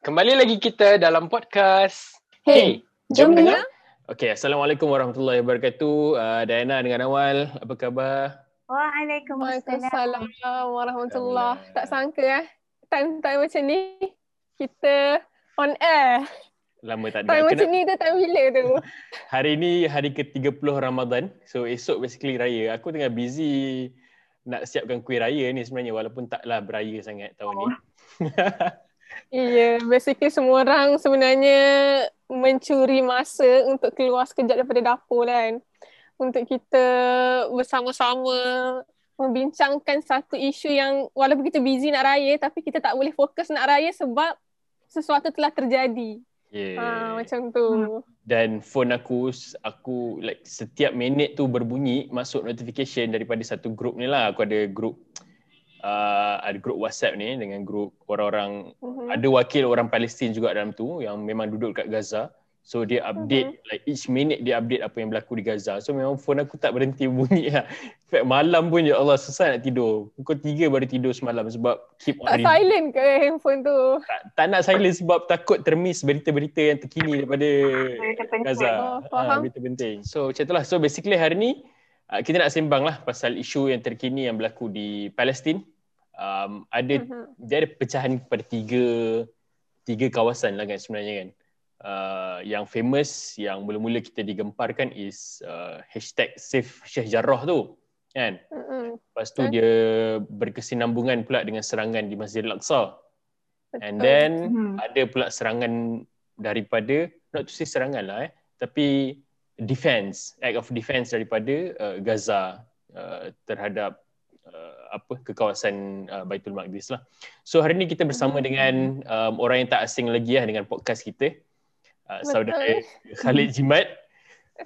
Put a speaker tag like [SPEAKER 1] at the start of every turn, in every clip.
[SPEAKER 1] Kembali lagi kita dalam podcast.
[SPEAKER 2] Hey, jom dengar.
[SPEAKER 1] Okey, Assalamualaikum warahmatullahi wabarakatuh. Uh, Diana dengan Awal, apa khabar?
[SPEAKER 2] Waalaikumsalam warahmatullahi Tak sangka eh, time-time macam ni kita on air.
[SPEAKER 1] Lama tak
[SPEAKER 2] Time
[SPEAKER 1] dengar.
[SPEAKER 2] macam ni tu time bila tu?
[SPEAKER 1] Hari ni hari ke-30 Ramadan. So esok basically raya. Aku tengah busy nak siapkan kuih raya ni sebenarnya walaupun taklah beraya sangat tahun ni.
[SPEAKER 2] Iya, basically semua orang sebenarnya mencuri masa untuk keluar sekejap daripada dapur kan. Untuk kita bersama-sama membincangkan satu isu yang walaupun kita busy nak raya tapi kita tak boleh fokus nak raya sebab sesuatu telah terjadi.
[SPEAKER 1] Yeah.
[SPEAKER 2] Ha, macam tu.
[SPEAKER 1] Dan phone aku aku like setiap minit tu berbunyi masuk notification daripada satu grup ni lah. Aku ada grup uh, ada grup WhatsApp ni dengan grup orang-orang
[SPEAKER 2] Mhm.
[SPEAKER 1] ada wakil orang Palestin juga dalam tu yang memang duduk kat Gaza. So dia update
[SPEAKER 2] Mhm.
[SPEAKER 1] like each minute dia update apa yang berlaku di Gaza. So memang phone aku tak berhenti bunyi lah. In fact malam pun ya Allah susah nak tidur. Pukul 3 baru tidur semalam sebab keep on
[SPEAKER 2] Tak
[SPEAKER 1] reading.
[SPEAKER 2] silent ke handphone tu?
[SPEAKER 1] tak, tak nak silent sebab takut termiss berita-berita yang terkini daripada Gaza.
[SPEAKER 2] Oh,
[SPEAKER 1] Ah,
[SPEAKER 2] faham.
[SPEAKER 1] berita penting. So macam itulah. So basically hari ni uh, kita nak sembang lah pasal isu yang terkini yang berlaku di Palestin. Um, ada
[SPEAKER 2] Mhm.
[SPEAKER 1] dia ada pecahan kepada tiga tiga kawasan lah kan sebenarnya kan. Uh, yang famous yang mula-mula kita digemparkan is uh, hashtag Save Sheikh Jarrah tu kan.
[SPEAKER 2] Mhm.
[SPEAKER 1] Lepas tu dia berkesinambungan pula dengan serangan di Masjid Al-Aqsa. And
[SPEAKER 2] Betul.
[SPEAKER 1] then
[SPEAKER 3] Hmm.
[SPEAKER 1] ada pula serangan daripada not to say serangan lah eh tapi defense act of defense daripada uh, Gaza uh, terhadap uh, apa ke kawasan uh, Baitul Maqdis lah. So hari ni kita bersama
[SPEAKER 2] Hmm.
[SPEAKER 1] dengan um, orang yang tak asing lagi lah dengan podcast kita. Uh,
[SPEAKER 2] Betul.
[SPEAKER 1] saudara Khalid Jimat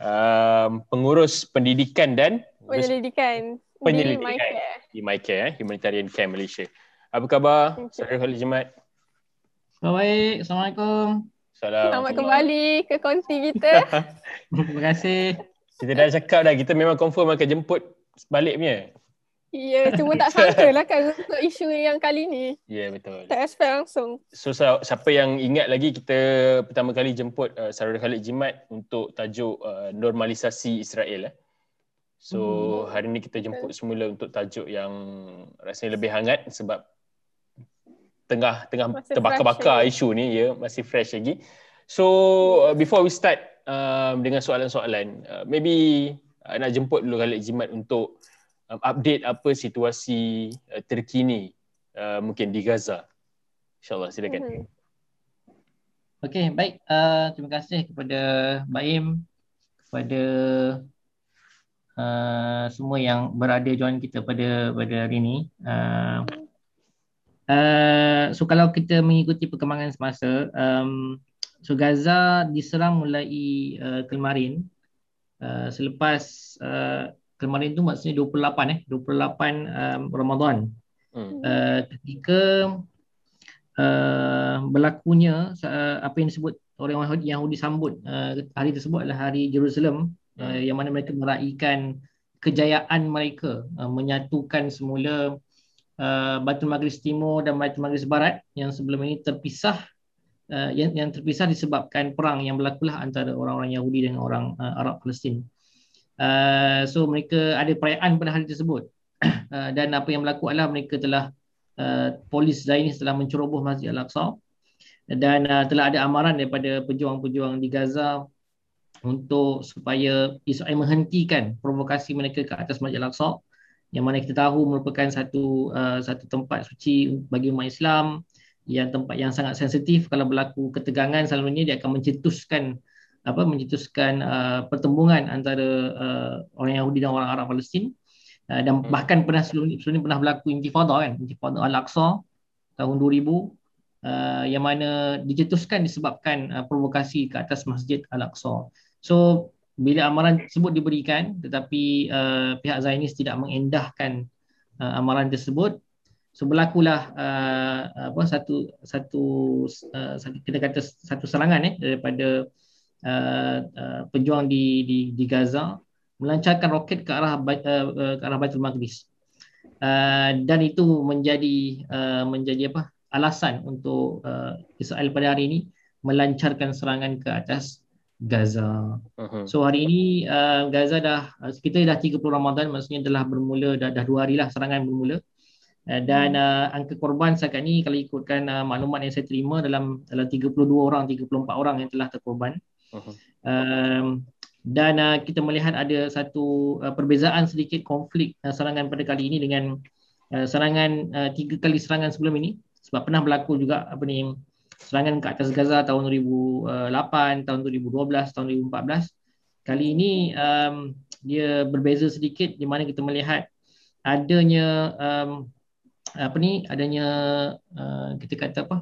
[SPEAKER 1] um, pengurus pendidikan dan
[SPEAKER 2] Penyelidikan.
[SPEAKER 1] Penyelidikan.
[SPEAKER 2] Di MyCare.
[SPEAKER 1] di MyCare eh, Humanitarian Care Malaysia. Apa khabar saudara Khalid Jimat?
[SPEAKER 3] Baik, Assalamualaikum.
[SPEAKER 1] Salam.
[SPEAKER 2] Selamat kembali ke konti kita.
[SPEAKER 3] Terima kasih.
[SPEAKER 1] Kita dah cakap dah, kita memang confirm akan jemput balik punya.
[SPEAKER 2] Ya, cuma tak sangka lah kan untuk isu yang kali ni.
[SPEAKER 1] Ya, yeah, betul.
[SPEAKER 2] Tak expect langsung.
[SPEAKER 1] So, siapa yang ingat lagi kita pertama kali jemput uh, Saudara Khalid Jimat untuk tajuk uh, normalisasi Israel. Eh. So,
[SPEAKER 3] Hmm.
[SPEAKER 1] hari ni kita jemput semula untuk tajuk yang rasanya lebih hangat sebab tengah tengah
[SPEAKER 2] Masih
[SPEAKER 1] terbakar-bakar isu ni ya, masih fresh lagi. So, uh, before we start um, dengan soalan-soalan, uh, maybe uh, nak jemput dulu Khalid Jimat untuk um, update apa situasi uh, terkini uh, mungkin di Gaza. InsyaAllah, silakan.
[SPEAKER 2] Mhm.
[SPEAKER 3] Okey, baik. Uh, terima kasih kepada Baim, kepada uh, semua yang berada join kita pada pada hari ini. Uh, uh, so kalau kita mengikuti perkembangan semasa, um, so Gaza diserang mulai uh, kemarin. Uh, selepas uh, kemarin tu maksudnya 28 eh, 28 um, Ramadan.
[SPEAKER 1] Hmm.
[SPEAKER 3] uh, ketika uh, berlakunya uh, apa yang disebut orang Yahudi, Yahudi sambut uh, hari tersebut adalah hari Jerusalem uh, yang mana mereka meraihkan kejayaan mereka uh, menyatukan semula uh, Baitul Maqdis Timur dan Baitul Maqdis Barat yang sebelum ini terpisah uh, yang, yang terpisah disebabkan perang yang berlakulah antara orang-orang Yahudi dan orang uh, Arab Palestin. Uh, so mereka ada perayaan pada hari tersebut. Uh, dan apa yang berlaku adalah mereka telah uh, polis Zionis telah menceroboh Masjid Al-Aqsa. Dan uh, telah ada amaran daripada pejuang-pejuang di Gaza untuk supaya Israel menghentikan provokasi mereka ke atas Masjid Al-Aqsa yang mana kita tahu merupakan satu uh, satu tempat suci bagi umat Islam. Yang tempat yang sangat sensitif kalau berlaku ketegangan selalunya dia akan mencetuskan apa mencetuskan uh, pertembungan antara uh, orang Yahudi dan orang Arab Palestin. Uh, dan bahkan pernah sebelum ni, sebelum ni pernah berlaku intifada kan. Intifada Al-Aqsa tahun 2000 uh, yang mana dicetuskan disebabkan uh, provokasi ke atas Masjid Al-Aqsa. So bila amaran tersebut diberikan tetapi uh, pihak Zionis tidak mengendahkan uh, amaran tersebut so berlakulah uh, apa satu satu uh, kita kata satu serangan eh daripada uh, uh, pejuang di di di Gaza melancarkan roket ke arah uh, ke arah Baitul Maqdis. Uh, dan itu menjadi uh, menjadi apa alasan untuk uh, Israel pada hari ini melancarkan serangan ke atas Gaza. Uh-huh. So hari ini uh, Gaza dah kita dah 30 Ramadan maksudnya telah bermula dah, dah dua hari lah serangan bermula. Uh, dan uh, angka korban setakat ni kalau ikutkan uh, maklumat yang saya terima dalam dalam 32 orang 34 orang yang telah terkorban. Uh-huh. Um, dan uh, kita melihat ada satu uh, perbezaan sedikit konflik uh, serangan pada kali ini dengan uh, serangan uh, tiga kali serangan sebelum ini sebab pernah berlaku juga apa ni serangan ke atas Gaza tahun 2008, tahun 2012, tahun 2014. Kali ini um, dia berbeza sedikit di mana kita melihat adanya um, apa ni adanya uh, kita kata apa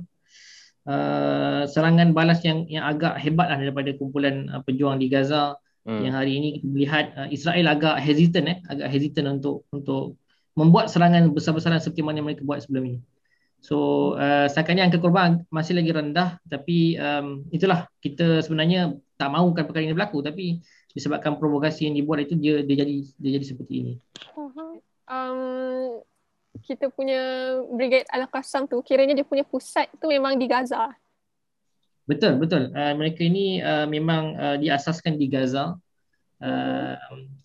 [SPEAKER 3] uh, serangan balas yang yang agak hebat lah daripada kumpulan uh, pejuang di Gaza hmm. yang hari ini kita melihat uh, Israel agak hesitant eh agak hesitant untuk untuk membuat serangan besar-besaran seperti mana mereka buat sebelum ini. So uh, setakat ni angka korban masih lagi rendah tapi um, itulah kita sebenarnya tak mahukan perkara ini berlaku tapi disebabkan provokasi yang dibuat itu dia dia jadi dia jadi seperti ini.
[SPEAKER 2] Uh-huh. Um, kita punya Brigade Al-Qassam tu kiranya dia punya pusat tu memang di Gaza.
[SPEAKER 3] Betul, betul. Uh, mereka ini uh, memang uh, diasaskan di Gaza. Uh,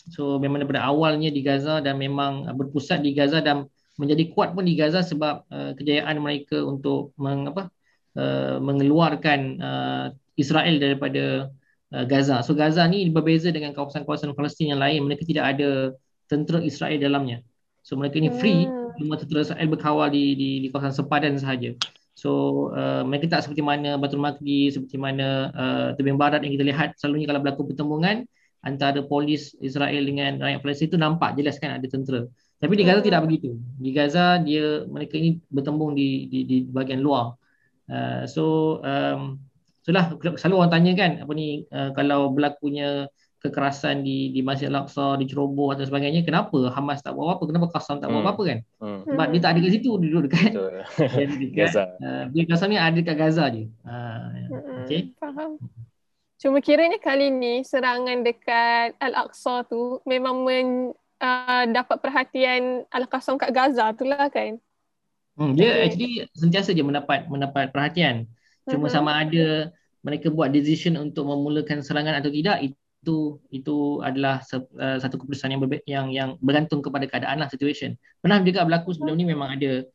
[SPEAKER 3] so memang daripada awalnya di Gaza dan memang berpusat di Gaza dan menjadi kuat pun di Gaza sebab uh, kejayaan mereka untuk meng, apa, uh, mengeluarkan uh, Israel daripada uh, Gaza. So Gaza ni berbeza dengan kawasan-kawasan Palestin yang lain. Mereka tidak ada tentera Israel dalamnya. So mereka ni free, hmm. cuma tentera Israel berkawal di, di, di kawasan sepadan sahaja. So uh, mereka tak seperti mana Batul Makdi, seperti mana uh, tebing barat yang kita lihat selalunya kalau berlaku pertemuan antara polis Israel dengan rakyat Palestin itu nampak jelas kan ada tentera. Tapi di Gaza tidak begitu. Di Gaza dia mereka ini bertembung di di, di bahagian luar. Uh, so um, itulah selalu orang tanya kan apa ni uh, kalau berlakunya kekerasan di di Masjid Al-Aqsa, di ceroboh dan sebagainya, kenapa Hamas tak buat apa? Kenapa Qassam tak buat hmm. apa kan? Hmm. Sebab dia tak ada kat situ, dia duduk dekat, dekat Gaza. Uh, Qassam ni ada dekat Gaza je. Uh,
[SPEAKER 2] hmm. Okay. Faham. Cuma kiranya kali ni serangan dekat Al-Aqsa tu memang men, uh, dapat perhatian Al-Qassam kat Gaza tu lah kan?
[SPEAKER 3] Hmm, dia actually sentiasa je mendapat mendapat perhatian. Cuma uh-huh. sama ada mereka buat decision untuk memulakan serangan atau tidak itu itu adalah uh, satu keputusan yang, berbe- yang yang bergantung kepada keadaan lah situation. Pernah juga berlaku sebelum ni memang ada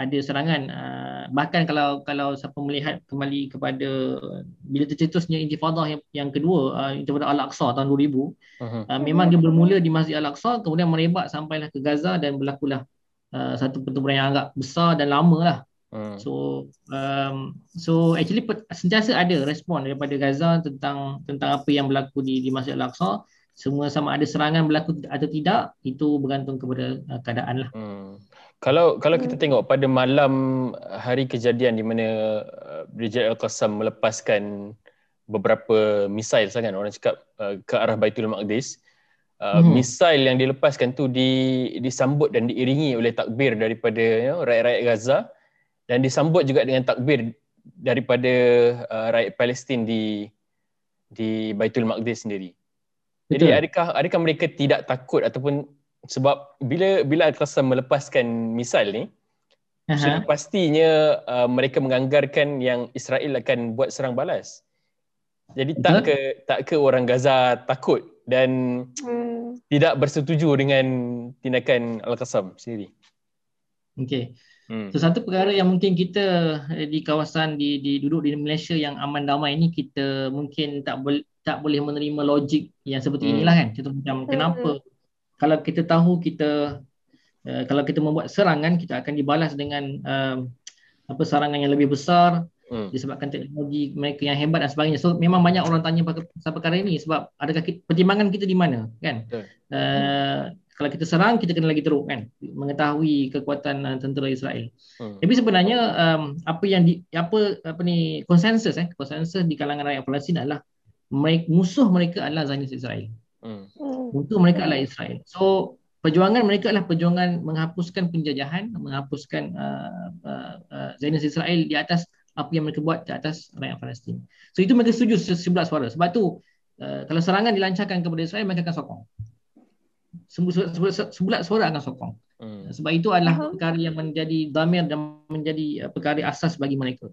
[SPEAKER 3] ada serangan uh, bahkan kalau kalau siapa melihat kembali kepada bila tercetusnya intifadah yang yang kedua uh, intifadah Al-Aqsa tahun 2000 uh-huh. uh, memang dia bermula di Masjid Al-Aqsa kemudian merebak sampailah ke Gaza dan berlakulah uh, satu pertempuran yang agak besar dan lama lah Hmm. So um, so actually sentiasa ada respon daripada Gaza tentang tentang apa yang berlaku di di Masjid Al-Aqsa. Semua sama ada serangan berlaku atau tidak itu bergantung kepada uh, keadaan lah. Hmm.
[SPEAKER 1] Kalau kalau kita hmm. tengok pada malam hari kejadian di mana uh, Brigade Al-Qassam melepaskan beberapa misail sangat orang cakap uh, ke arah Baitul Maqdis. Uh, hmm. Misail yang dilepaskan tu di, disambut dan diiringi oleh takbir daripada you know, rakyat-rakyat Gaza dan disambut juga dengan takbir daripada uh, rakyat Palestin di di Baitul Maqdis sendiri. Jadi Betul. adakah adakah mereka tidak takut ataupun sebab bila bila Al-Qassam melepaskan misal ni uh-huh. sudah pastinya uh, mereka menganggarkan yang Israel akan buat serang balas. Jadi Betul. tak ke tak ke orang Gaza takut dan hmm. tidak bersetuju dengan tindakan Al-Qassam sendiri.
[SPEAKER 3] Okey. Hmm. So satu perkara yang mungkin kita eh, di kawasan di, di duduk di Malaysia yang aman damai ini kita mungkin tak boleh tak boleh menerima logik yang seperti hmm. inilah kan. Contoh macam hmm. kenapa kalau kita tahu kita uh, kalau kita membuat serangan kita akan dibalas dengan uh, apa serangan yang lebih besar hmm. disebabkan teknologi mereka yang hebat dan sebagainya. So memang banyak orang tanya pasal perkara ini sebab adakah kita, pertimbangan kita di mana kan? Uh, kalau kita serang kita kena lagi teruk kan mengetahui kekuatan uh, tentera Israel. Hmm. Tapi sebenarnya um, apa yang di apa apa ni konsensus eh konsensus di kalangan rakyat Palestin adalah mereka, musuh mereka adalah Zionis Israel. Hmm. Musuh mereka adalah Israel. So perjuangan mereka adalah perjuangan menghapuskan penjajahan, menghapuskan uh, uh, uh, Zionis Israel di atas apa yang mereka buat di atas rakyat Palestin. So itu mereka setuju sebelah suara. Sebab tu uh, kalau serangan dilancarkan kepada Israel mereka akan sokong sebulat suara akan sokong. Hmm. Sebab itu adalah perkara yang menjadi damir dan menjadi uh, perkara asas bagi mereka.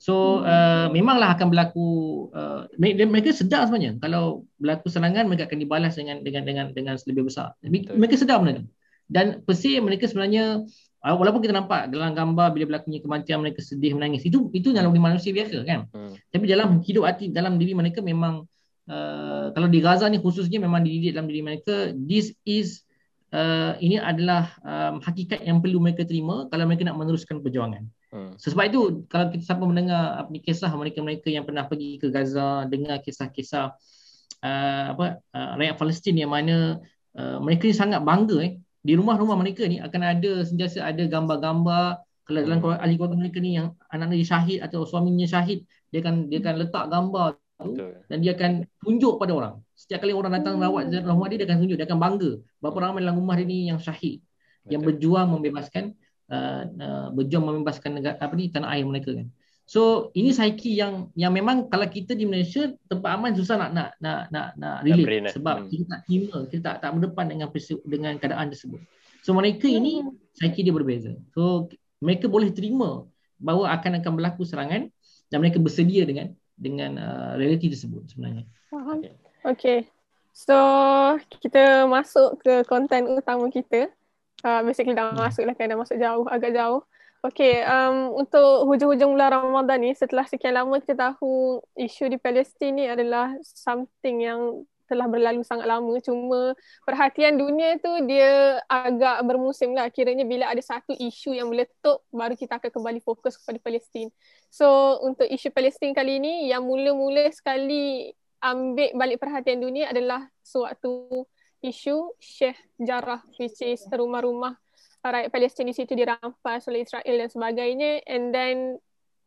[SPEAKER 3] So uh, memanglah akan berlaku uh, mereka sedar sebenarnya kalau berlaku serangan mereka akan dibalas dengan dengan dengan dengan lebih besar. Betul. Mereka sedar benda tu. Dan persi mereka sebenarnya uh, walaupun kita nampak dalam gambar bila berlakunya kematian mereka sedih menangis itu itu dalam manusia biasa kan. Hmm. Tapi dalam hidup hati dalam diri mereka memang uh, kalau di Gaza ni khususnya memang dididik dalam diri mereka this is uh, ini adalah um, hakikat yang perlu mereka terima kalau mereka nak meneruskan perjuangan. Hmm. Sebab itu kalau kita siapa mendengar apa kisah mereka-mereka yang pernah pergi ke Gaza dengar kisah-kisah uh, apa uh, rakyat Palestin yang mana uh, mereka ni sangat bangga eh. Di rumah-rumah mereka ni akan ada sentiasa ada gambar-gambar kalau dalam hmm. keluarga, ahli keluarga mereka ni yang anak-anak syahid atau suaminya syahid dia akan dia akan letak gambar tu dan dia akan tunjuk pada orang. Setiap kali orang datang rawat rumah dia dia akan tunjuk dia akan bangga. Berapa ramai dalam rumah dia ni yang syahid yang berjuang membebaskan uh, uh, berjuang membebaskan negara apa ni tanah air mereka kan. So ini saiki yang yang memang kalau kita di Malaysia tempat aman susah nak nak nak nak nak relate sebab hmm. kita tak terima kita tak tak berdepan dengan dengan keadaan tersebut. So mereka ini saiki dia berbeza. So mereka boleh terima bahawa akan akan berlaku serangan dan mereka bersedia dengan dengan uh, realiti tersebut sebenarnya.
[SPEAKER 2] Okay. okay. So kita masuk ke konten utama kita uh, basically dah hmm. masuk lah kan dah masuk jauh agak jauh Okay, um, untuk hujung-hujung bulan Ramadan ni setelah sekian lama kita tahu isu di Palestin ni adalah something yang telah berlalu sangat lama cuma perhatian dunia tu dia agak bermusim lah kiranya bila ada satu isu yang meletup baru kita akan kembali fokus kepada Palestin. So untuk isu Palestin kali ini yang mula-mula sekali ambil balik perhatian dunia adalah sewaktu isu Sheikh Jarrah which is rumah-rumah rakyat Palestin di situ dirampas oleh Israel dan sebagainya and then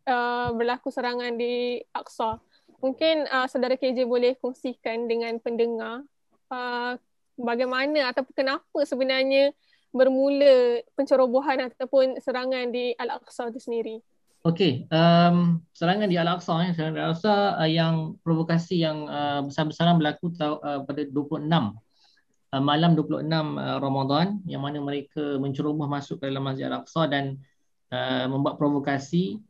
[SPEAKER 2] uh, berlaku serangan di Aqsa. Mungkin uh, saudara KJ boleh kongsikan dengan pendengar uh, bagaimana atau kenapa sebenarnya bermula pencerobohan ataupun serangan di Al-Aqsa itu sendiri.
[SPEAKER 3] Okey, um, serangan di Al-Aqsa, eh, serangan di Al-Aqsa uh, yang provokasi yang uh, besar-besaran berlaku uh, pada 26 uh, malam 26 uh, Ramadan yang mana mereka menceroboh masuk ke dalam Masjid Al-Aqsa dan uh, membuat provokasi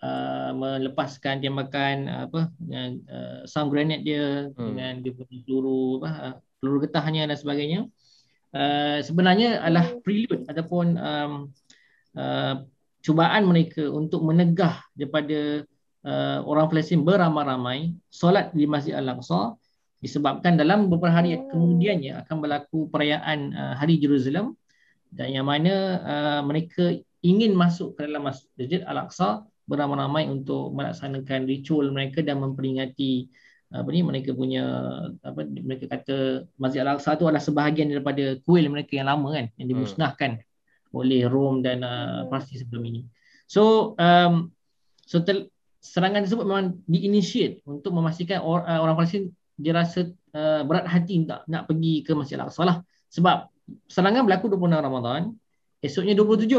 [SPEAKER 3] uh, melepaskan tembakan uh, apa dengan uh, sound grenade dia hmm. dengan dia punya peluru apa uh, peluru getahnya dan sebagainya. Uh, sebenarnya adalah prelude ataupun um, uh, cubaan mereka untuk menegah daripada uh, orang Palestin beramai-ramai solat di Masjid Al-Aqsa disebabkan dalam beberapa hari hmm. kemudiannya akan berlaku perayaan uh, Hari Jerusalem dan yang mana uh, mereka ingin masuk ke dalam Masjid Al-Aqsa beramai-ramai untuk melaksanakan ritual mereka dan memperingati apa ni mereka punya apa mereka kata Masjid Al-Aqsa itu adalah sebahagian daripada kuil mereka yang lama kan yang dimusnahkan hmm. oleh Rom dan uh. Parsi sebelum ini. So um, so ter, serangan tersebut memang diinitiate untuk memastikan or, uh, orang Palestin dia rasa uh, berat hati nak nak pergi ke Masjid Al-Aqsa lah. Sebab serangan berlaku 26 Ramadan, esoknya 27.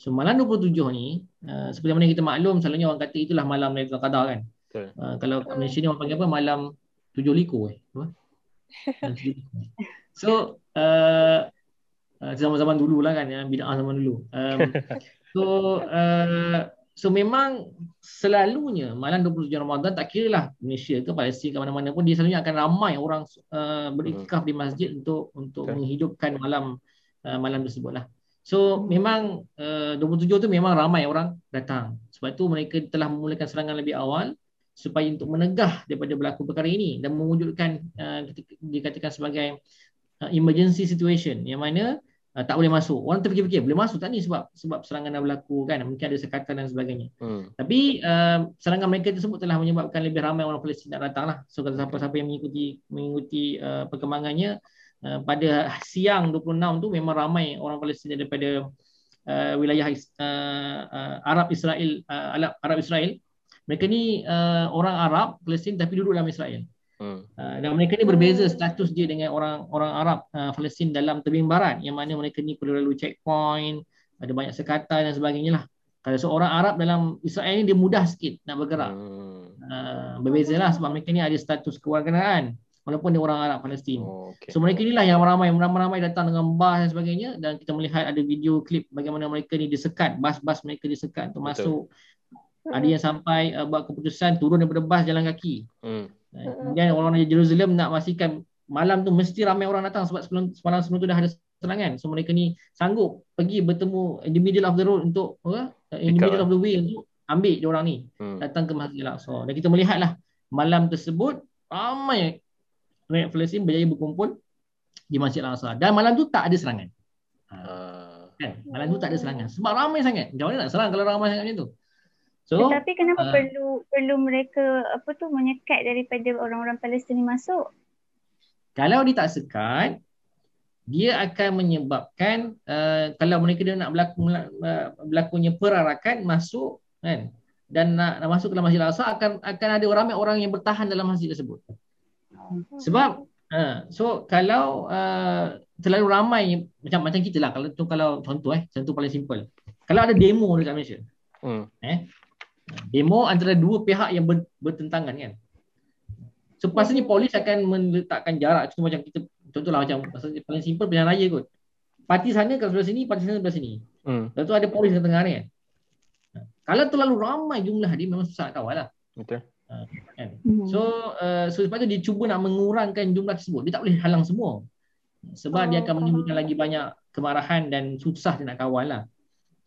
[SPEAKER 3] So malam 27 ni, uh, seperti mana kita maklum, selalunya orang kata itulah malam Lailatul Qadar kan. Uh, kalau kat Malaysia ni orang panggil apa? Malam tujuh liku eh. So, uh, uh, zaman-zaman dulu lah kan, ya, bida'ah zaman dulu. Um, so, uh, So memang selalunya malam 27 Ramadan tak kira lah Malaysia ke Palestin ke mana-mana pun dia selalunya akan ramai orang uh, beriktikaf di masjid untuk untuk okay. menghidupkan malam uh, malam tersebut lah. So memang uh, 27 tu memang ramai orang datang. Sebab tu mereka telah memulakan serangan lebih awal supaya untuk menegah daripada berlaku perkara ini dan mewujudkan uh, dikatakan sebagai uh, emergency situation yang mana uh, tak boleh masuk. Orang terfikir-fikir boleh masuk tak ni sebab sebab serangan dah berlaku kan mungkin ada sekatan dan sebagainya. Hmm. Tapi uh, serangan mereka tersebut telah menyebabkan lebih ramai orang Palestin nak datang lah. So kalau siapa-siapa yang mengikuti mengikuti uh, perkembangannya uh, pada siang 26 tu memang ramai orang Palestin daripada uh, wilayah uh, uh, Arab Israel uh, Arab Israel. Mereka ni uh, orang Arab Palestin tapi duduk dalam Israel. Hmm. Uh, dan mereka ni berbeza status dia dengan orang orang Arab uh, Palestin dalam tebing barat yang mana mereka ni perlu lalu checkpoint, ada banyak sekatan dan sebagainya lah. Kalau seorang Arab dalam Israel ni dia mudah sikit nak bergerak. Hmm. Uh, berbeza lah sebab mereka ni ada status kewarganegaraan. walaupun dia orang Arab Palestin.
[SPEAKER 1] Oh, okay.
[SPEAKER 3] So mereka inilah yang ramai ramai-ramai datang dengan bas dan sebagainya dan kita melihat ada video klip bagaimana mereka ni disekat, bas-bas mereka disekat untuk
[SPEAKER 1] Betul.
[SPEAKER 3] masuk. Ada yang sampai uh, buat keputusan turun daripada bas jalan kaki.
[SPEAKER 1] Hmm.
[SPEAKER 3] Uh, Kemudian orang dari Jerusalem nak pastikan malam tu mesti ramai orang datang sebab sebelum semalam sebelum tu dah ada serangan. So mereka ni sanggup pergi bertemu in the middle of the road untuk apa? in the middle of the way untuk ambil dia orang ni
[SPEAKER 1] Hmm.
[SPEAKER 3] datang ke Masjid Al-Aqsa. Dan kita melihatlah malam tersebut ramai rakyat Palestin berjaya berkumpul di Masjid Al-Aqsa. Dan malam tu tak ada serangan. Ha,
[SPEAKER 1] Ah.
[SPEAKER 3] kan? Malam tu tak ada serangan. Sebab ramai sangat. Macam mana nak serang kalau ramai sangat macam tu? So,
[SPEAKER 4] Tetapi kenapa
[SPEAKER 3] ah.
[SPEAKER 4] perlu perlu mereka apa tu menyekat daripada orang-orang Palestin masuk?
[SPEAKER 3] kalau dia tak sekat, dia akan menyebabkan uh, kalau mereka dia nak berlaku uh, berlakunya perarakan masuk kan dan nak, nak masuk ke dalam Masjid Al-Aqsa akan akan ada ramai orang yang bertahan dalam masjid tersebut. Sebab uh, so kalau uh, terlalu ramai macam macam kita lah kalau tu kalau contoh eh contoh paling simple. Kalau ada demo dekat Malaysia.
[SPEAKER 1] Hmm.
[SPEAKER 3] Demo antara dua pihak yang ber, bertentangan kan. So pastinya polis akan meletakkan jarak cuma macam kita contohlah macam paling simple pilihan raya kot. Parti sana kat sebelah sini, parti sana sebelah sini.
[SPEAKER 1] Hmm.
[SPEAKER 3] Lepas tu ada polis kat tengah ni kan. Kalau terlalu ramai jumlah dia memang susah nak kawal lah.
[SPEAKER 1] Betul.
[SPEAKER 3] Kan?
[SPEAKER 4] Hmm.
[SPEAKER 3] So uh, so sebab tu dia cuba nak mengurangkan jumlah tersebut. Dia tak boleh halang semua. Sebab dia akan menimbulkan lagi banyak kemarahan dan susah dia nak kawal lah.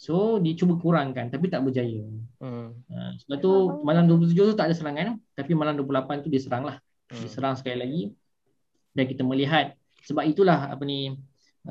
[SPEAKER 3] So dia cuba kurangkan tapi tak berjaya.
[SPEAKER 1] Hmm.
[SPEAKER 3] Uh, sebab tu malam 27 tu tak ada serangan tapi malam 28 tu dia serang lah.
[SPEAKER 1] Hmm.
[SPEAKER 3] Diserang sekali lagi dan kita melihat sebab itulah apa ni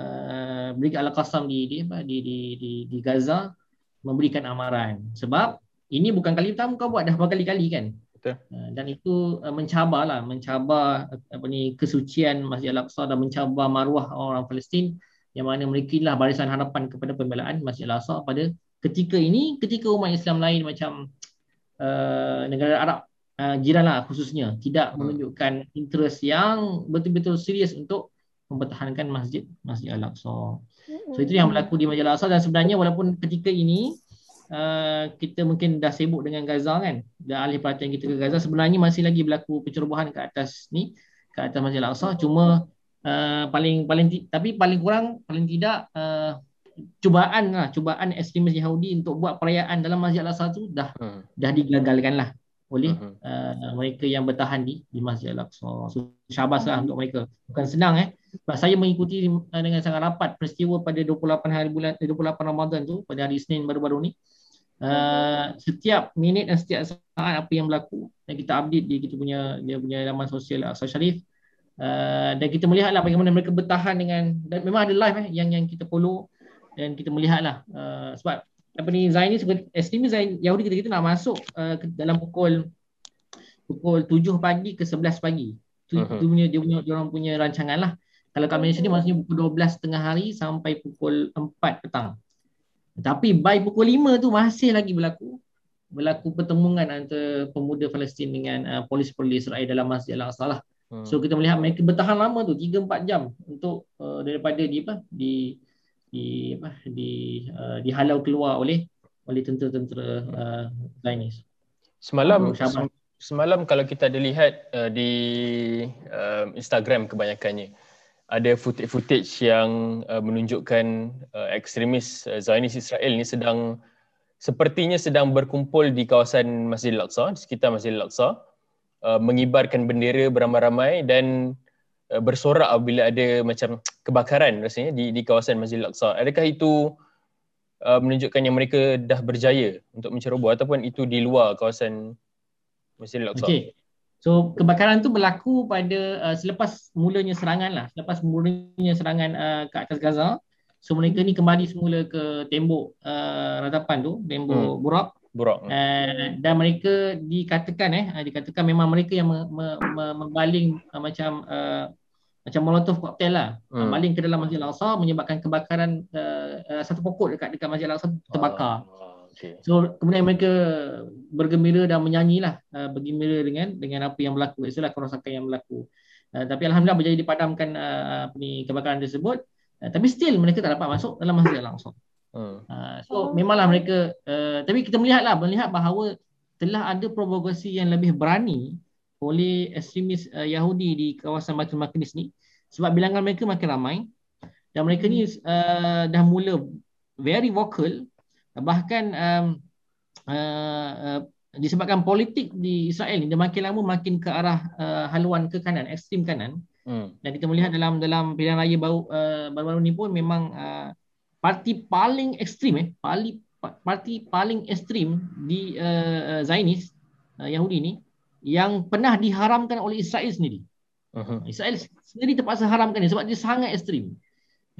[SPEAKER 3] uh, Al-Qassam di di, di di di di Gaza memberikan amaran sebab ini bukan kali pertama kau buat dah berkali-kali kan.
[SPEAKER 1] Betul.
[SPEAKER 3] Uh, dan itu uh, mencabar lah, mencabar uh, apa ni kesucian Masjid Al-Aqsa dan mencabar maruah orang Palestin yang mana mereka lah barisan harapan kepada pembelaan Masjid Al-Aqsa pada ketika ini ketika umat Islam lain macam uh, negara Arab uh, jiran lah khususnya tidak
[SPEAKER 1] Hmm.
[SPEAKER 3] menunjukkan interest yang betul-betul serius untuk mempertahankan masjid Masjid Al-Aqsa. So itu yang berlaku di Masjid Al-Aqsa dan sebenarnya walaupun ketika ini uh, kita mungkin dah sibuk dengan Gaza kan, dah alih perhatian kita ke Gaza sebenarnya masih lagi berlaku pencerobohan ke atas ni ke atas Masjid Al-Aqsa cuma uh, paling paling tapi paling kurang paling tidak uh, cubaan lah cubaan ekstremis Yahudi untuk buat perayaan dalam Masjid Al-Aqsa tu dah
[SPEAKER 1] Hmm.
[SPEAKER 3] dah digagalkan lah oleh
[SPEAKER 1] Hmm.
[SPEAKER 3] uh, mereka yang bertahan di di Masjid Al-Aqsa. So syabas lah untuk mereka. Bukan senang eh. Sebab saya mengikuti uh, dengan sangat rapat peristiwa pada 28 hari bulan eh, 28 Ramadan tu pada hari Isnin baru-baru ni. Uh, setiap minit dan setiap saat apa yang berlaku dan kita update di kita punya dia punya laman sosial Aqsa Sharif. Uh, dan kita melihatlah bagaimana mereka bertahan dengan dan memang ada live eh yang yang kita follow dan kita melihatlah uh, sebab apa ni Zainis ekstremis Zain Yahudi kita kita nak masuk uh, ke dalam pukul pukul 7 pagi ke 11 pagi. Tu
[SPEAKER 1] Mhm.
[SPEAKER 3] tu punya dia punya dia orang punya rancangan lah. Kalau kat Malaysia ni maksudnya pukul 12 tengah hari sampai pukul 4 petang. Tapi by pukul 5 tu masih lagi berlaku berlaku pertemuan antara pemuda Palestin dengan uh, polis-polis Israel dalam Masjid Al-Aqsa lah.
[SPEAKER 1] Hmm.
[SPEAKER 3] So kita melihat mereka bertahan lama tu 3 4 jam untuk uh, daripada di apa di di apa di uh, dihalau keluar oleh oleh tentera-tentera uh, Zionis.
[SPEAKER 1] Semalam sem- semalam kalau kita ada lihat uh, di uh, Instagram kebanyakannya ada footage-footage yang uh, menunjukkan uh, ekstremis uh, Zionis Israel ni sedang sepertinya sedang berkumpul di kawasan Masjid Al-Aqsa, di sekitar Masjid Al-Aqsa uh, mengibarkan bendera beramai-ramai dan uh, bersorak apabila ada macam kebakaran rasanya di di kawasan Masjid Al-Aqsa. Adakah itu uh, menunjukkan yang mereka dah berjaya untuk menceroboh ataupun itu di luar kawasan Masjid Al-Aqsa?
[SPEAKER 3] Okey. So kebakaran tu berlaku pada uh, selepas mulanya serangan lah, selepas mulanya serangan uh, ke atas Gaza. So mereka ni kembali semula ke tembok uh, ratapan tu, tembok
[SPEAKER 1] Hmm.
[SPEAKER 3] burak
[SPEAKER 1] Burak.
[SPEAKER 3] uh, dan mereka dikatakan eh uh, dikatakan memang mereka yang me, me, me, membaling uh, macam uh, macam molotov cocktail lah. Hmm. Baling ke dalam Masjid Al-Aqsa menyebabkan kebakaran uh, uh, satu pokok dekat dekat Masjid Al-Aqsa terbakar.
[SPEAKER 1] Ah, okay.
[SPEAKER 3] So kemudian mereka bergembira dan menyanyilah uh, bergembira dengan dengan apa yang berlaku itulah kerosakan yang berlaku. Uh, tapi alhamdulillah berjaya dipadamkan uh, apa ni kebakaran tersebut. Uh, tapi still mereka tak dapat masuk dalam Masjid Al-Aqsa.
[SPEAKER 1] Hmm.
[SPEAKER 3] Uh, so memanglah mereka uh, tapi kita melihatlah melihat bahawa telah ada provokasi yang lebih berani oleh ekstremis uh, Yahudi di kawasan Baitul Maqdis ni sebab bilangan mereka makin ramai dan mereka ni uh, dah mula very vocal bahkan um, uh, uh, disebabkan politik di Israel ni dia makin lama makin ke arah uh, haluan ke kanan ekstrem kanan hmm. dan kita melihat dalam dalam pilihan raya baru uh, baru-baru ni pun memang uh, parti paling ekstrim eh paling parti paling ekstrim di uh, Zionis uh, Yahudi ni yang pernah diharamkan oleh Israel sendiri. Uh-huh. Israel sendiri terpaksa haramkan dia sebab dia sangat ekstrim.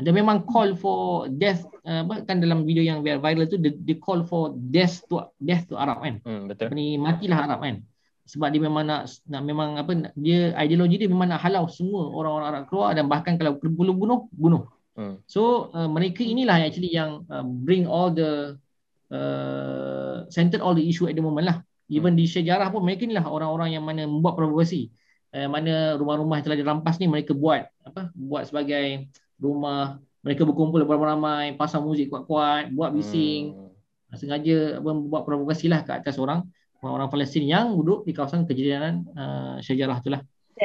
[SPEAKER 3] Dia memang call for death uh, kan dalam video yang viral tu dia, dia call for death to death to Arab kan. Hmm, betul. Ni matilah Arab kan. Sebab dia memang nak, nak memang apa dia ideologi dia memang nak halau semua orang-orang Arab keluar dan bahkan kalau perlu bunuh bunuh. Hmm. So uh, mereka inilah actually yang uh, bring all the uh, center all the issue at the moment lah. Even di sejarah pun mereka inilah orang-orang yang mana membuat provokasi. Eh, mana rumah-rumah yang telah dirampas ni mereka buat apa buat sebagai rumah mereka berkumpul beramai-ramai pasang muzik kuat-kuat buat bising hmm. sengaja membuat provokasi lah ke atas orang orang Palestin yang duduk di kawasan kejadian uh, sejarah tu lah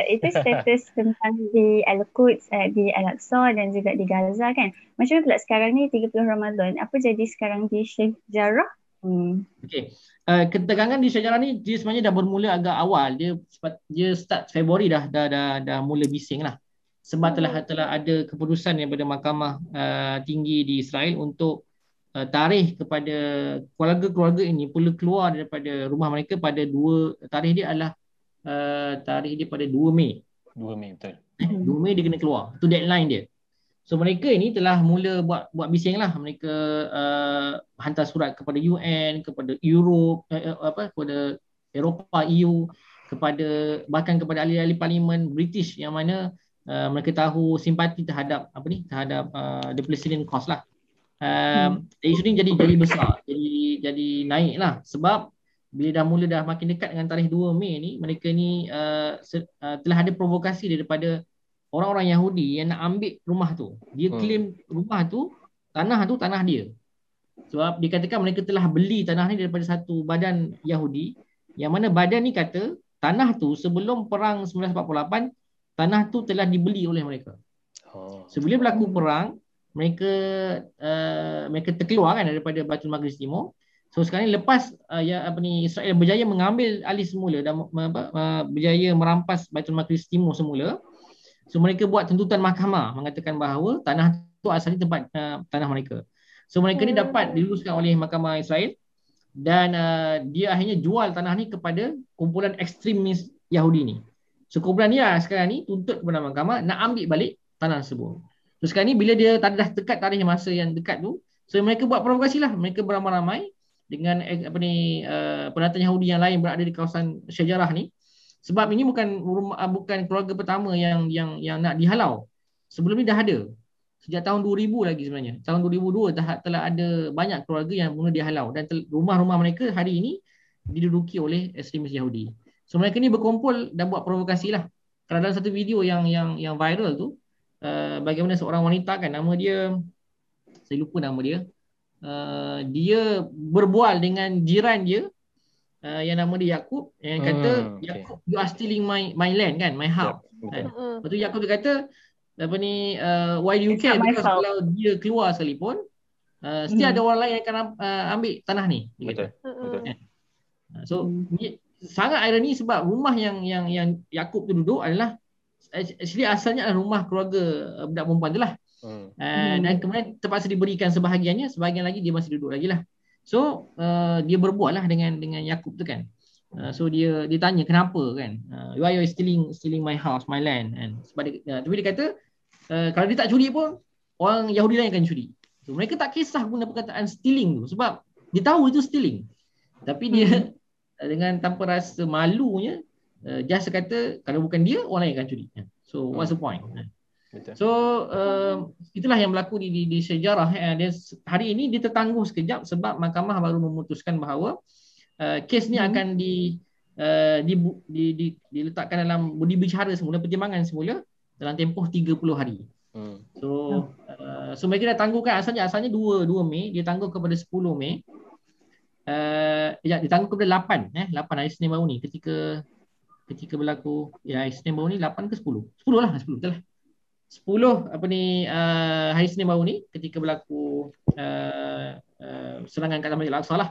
[SPEAKER 4] itu status tentang di Al-Quds, uh, di Al-Aqsa dan juga di Gaza kan. Macam mana pula sekarang ni 30 Ramadan, apa jadi sekarang di sejarah?
[SPEAKER 3] Hmm. Okay uh, ketegangan di sejarah ni dia sebenarnya dah bermula agak awal dia dia start Februari dah dah dah, dah mula bising lah sebab telah hmm. telah ada keputusan daripada mahkamah uh, tinggi di Israel untuk uh, tarikh kepada keluarga-keluarga ini perlu keluar daripada rumah mereka pada dua tarikh dia adalah uh, tarikh dia pada 2 Mei
[SPEAKER 1] 2 Mei betul
[SPEAKER 3] 2 Mei dia kena keluar itu deadline dia So mereka ini telah mula buat buat bising lah. Mereka uh, hantar surat kepada UN, kepada Europe, uh, apa kepada Eropah, EU, kepada bahkan kepada ahli-ahli parlimen British yang mana uh, mereka tahu simpati terhadap apa ni terhadap uh, the Palestinian cause lah. Um, hmm. Isu ni jadi jadi besar, jadi jadi naik lah sebab bila dah mula dah makin dekat dengan tarikh 2 Mei ni mereka ni uh, se- uh, telah ada provokasi daripada orang-orang Yahudi yang nak ambil rumah tu. Dia hmm. claim rumah tu, tanah tu tanah dia. Sebab dikatakan mereka telah beli tanah ni daripada satu badan Yahudi yang mana badan ni kata tanah tu sebelum perang 1948 tanah tu telah dibeli oleh mereka. Oh. Sebelum berlaku perang mereka uh, mereka terkeluar kan daripada Baitul Maqdis Timur. So sekarang ni lepas uh, ya apa ni Israel berjaya mengambil alih semula dan apa, uh, berjaya merampas Baitul Maqdis Timur semula. So mereka buat tuntutan mahkamah mengatakan bahawa tanah itu asalnya tempat uh, tanah mereka. So mereka ni dapat diluluskan oleh mahkamah Israel dan uh, dia akhirnya jual tanah ni kepada kumpulan ekstremis Yahudi ni. So kumpulan ni lah sekarang ni tuntut kepada mahkamah nak ambil balik tanah tersebut. So sekarang ni bila dia dah dekat tarikh masa yang dekat tu, so mereka buat provokasi lah. Mereka beramai-ramai dengan eh, apa ni uh, pendatang Yahudi yang lain berada di kawasan sejarah ni sebab ini bukan rumah, ah, bukan keluarga pertama yang yang yang nak dihalau. Sebelum ni dah ada. Sejak tahun 2000 lagi sebenarnya. Tahun 2002 dah telah ada banyak keluarga yang mula dihalau dan rumah-rumah mereka hari ini diduduki oleh ekstremis Yahudi. So mereka ni berkumpul dan buat provokasi lah. Kerana dalam satu video yang yang yang viral tu uh, bagaimana seorang wanita kan nama dia saya lupa nama dia. Uh, dia berbual dengan jiran dia uh, yang nama dia Yakub yang kata hmm, okay. Yakub you are stealing my my land kan my house yep, kan lepas tu Yakub dia kata apa ni uh, why do you care because house. kalau dia keluar sekalipun uh, still hmm. ada orang lain yang akan uh, ambil tanah ni betul betul yeah. so hmm. sangat ironi sebab rumah yang yang yang Yakub tu duduk adalah actually asalnya adalah rumah keluarga budak perempuan tu lah hmm. Uh, dan kemudian terpaksa diberikan sebahagiannya sebahagian lagi dia masih duduk lagi lah So uh, dia berbuat lah dengan dengan Yakub tu kan. Uh, so dia dia tanya kenapa kan. Uh, why you stealing stealing my house, my land and sebab dia, uh, tapi dia kata uh, kalau dia tak curi pun orang Yahudi lain akan curi. So mereka tak kisah guna perkataan stealing tu sebab dia tahu itu stealing. Tapi dia hmm. dengan tanpa rasa malunya uh, just kata kalau bukan dia orang lain akan curi. So what's the point? Hmm. So uh, itulah yang berlaku di, di, di sejarah. Eh. Dia, hari ini dia tertangguh sekejap sebab mahkamah baru memutuskan bahawa uh, kes ni hmm. akan di, uh, di, di, di, diletakkan dalam budi bicara semula, pertimbangan semula dalam tempoh 30 hari. Hmm. So uh, so mereka dah tangguhkan asalnya asalnya 2 2 Mei, dia tangguh kepada 10 Mei. Uh, ya, dia tangguh kepada 8 eh 8 hari Senin baru ni ketika ketika berlaku ya Senin baru ni 8 ke 10? 10 lah, 10 betul lah. 10 apa ni uh, hari Senin baru ni ketika berlaku uh, uh, serangan kat Masjid Al-Aqsa lah.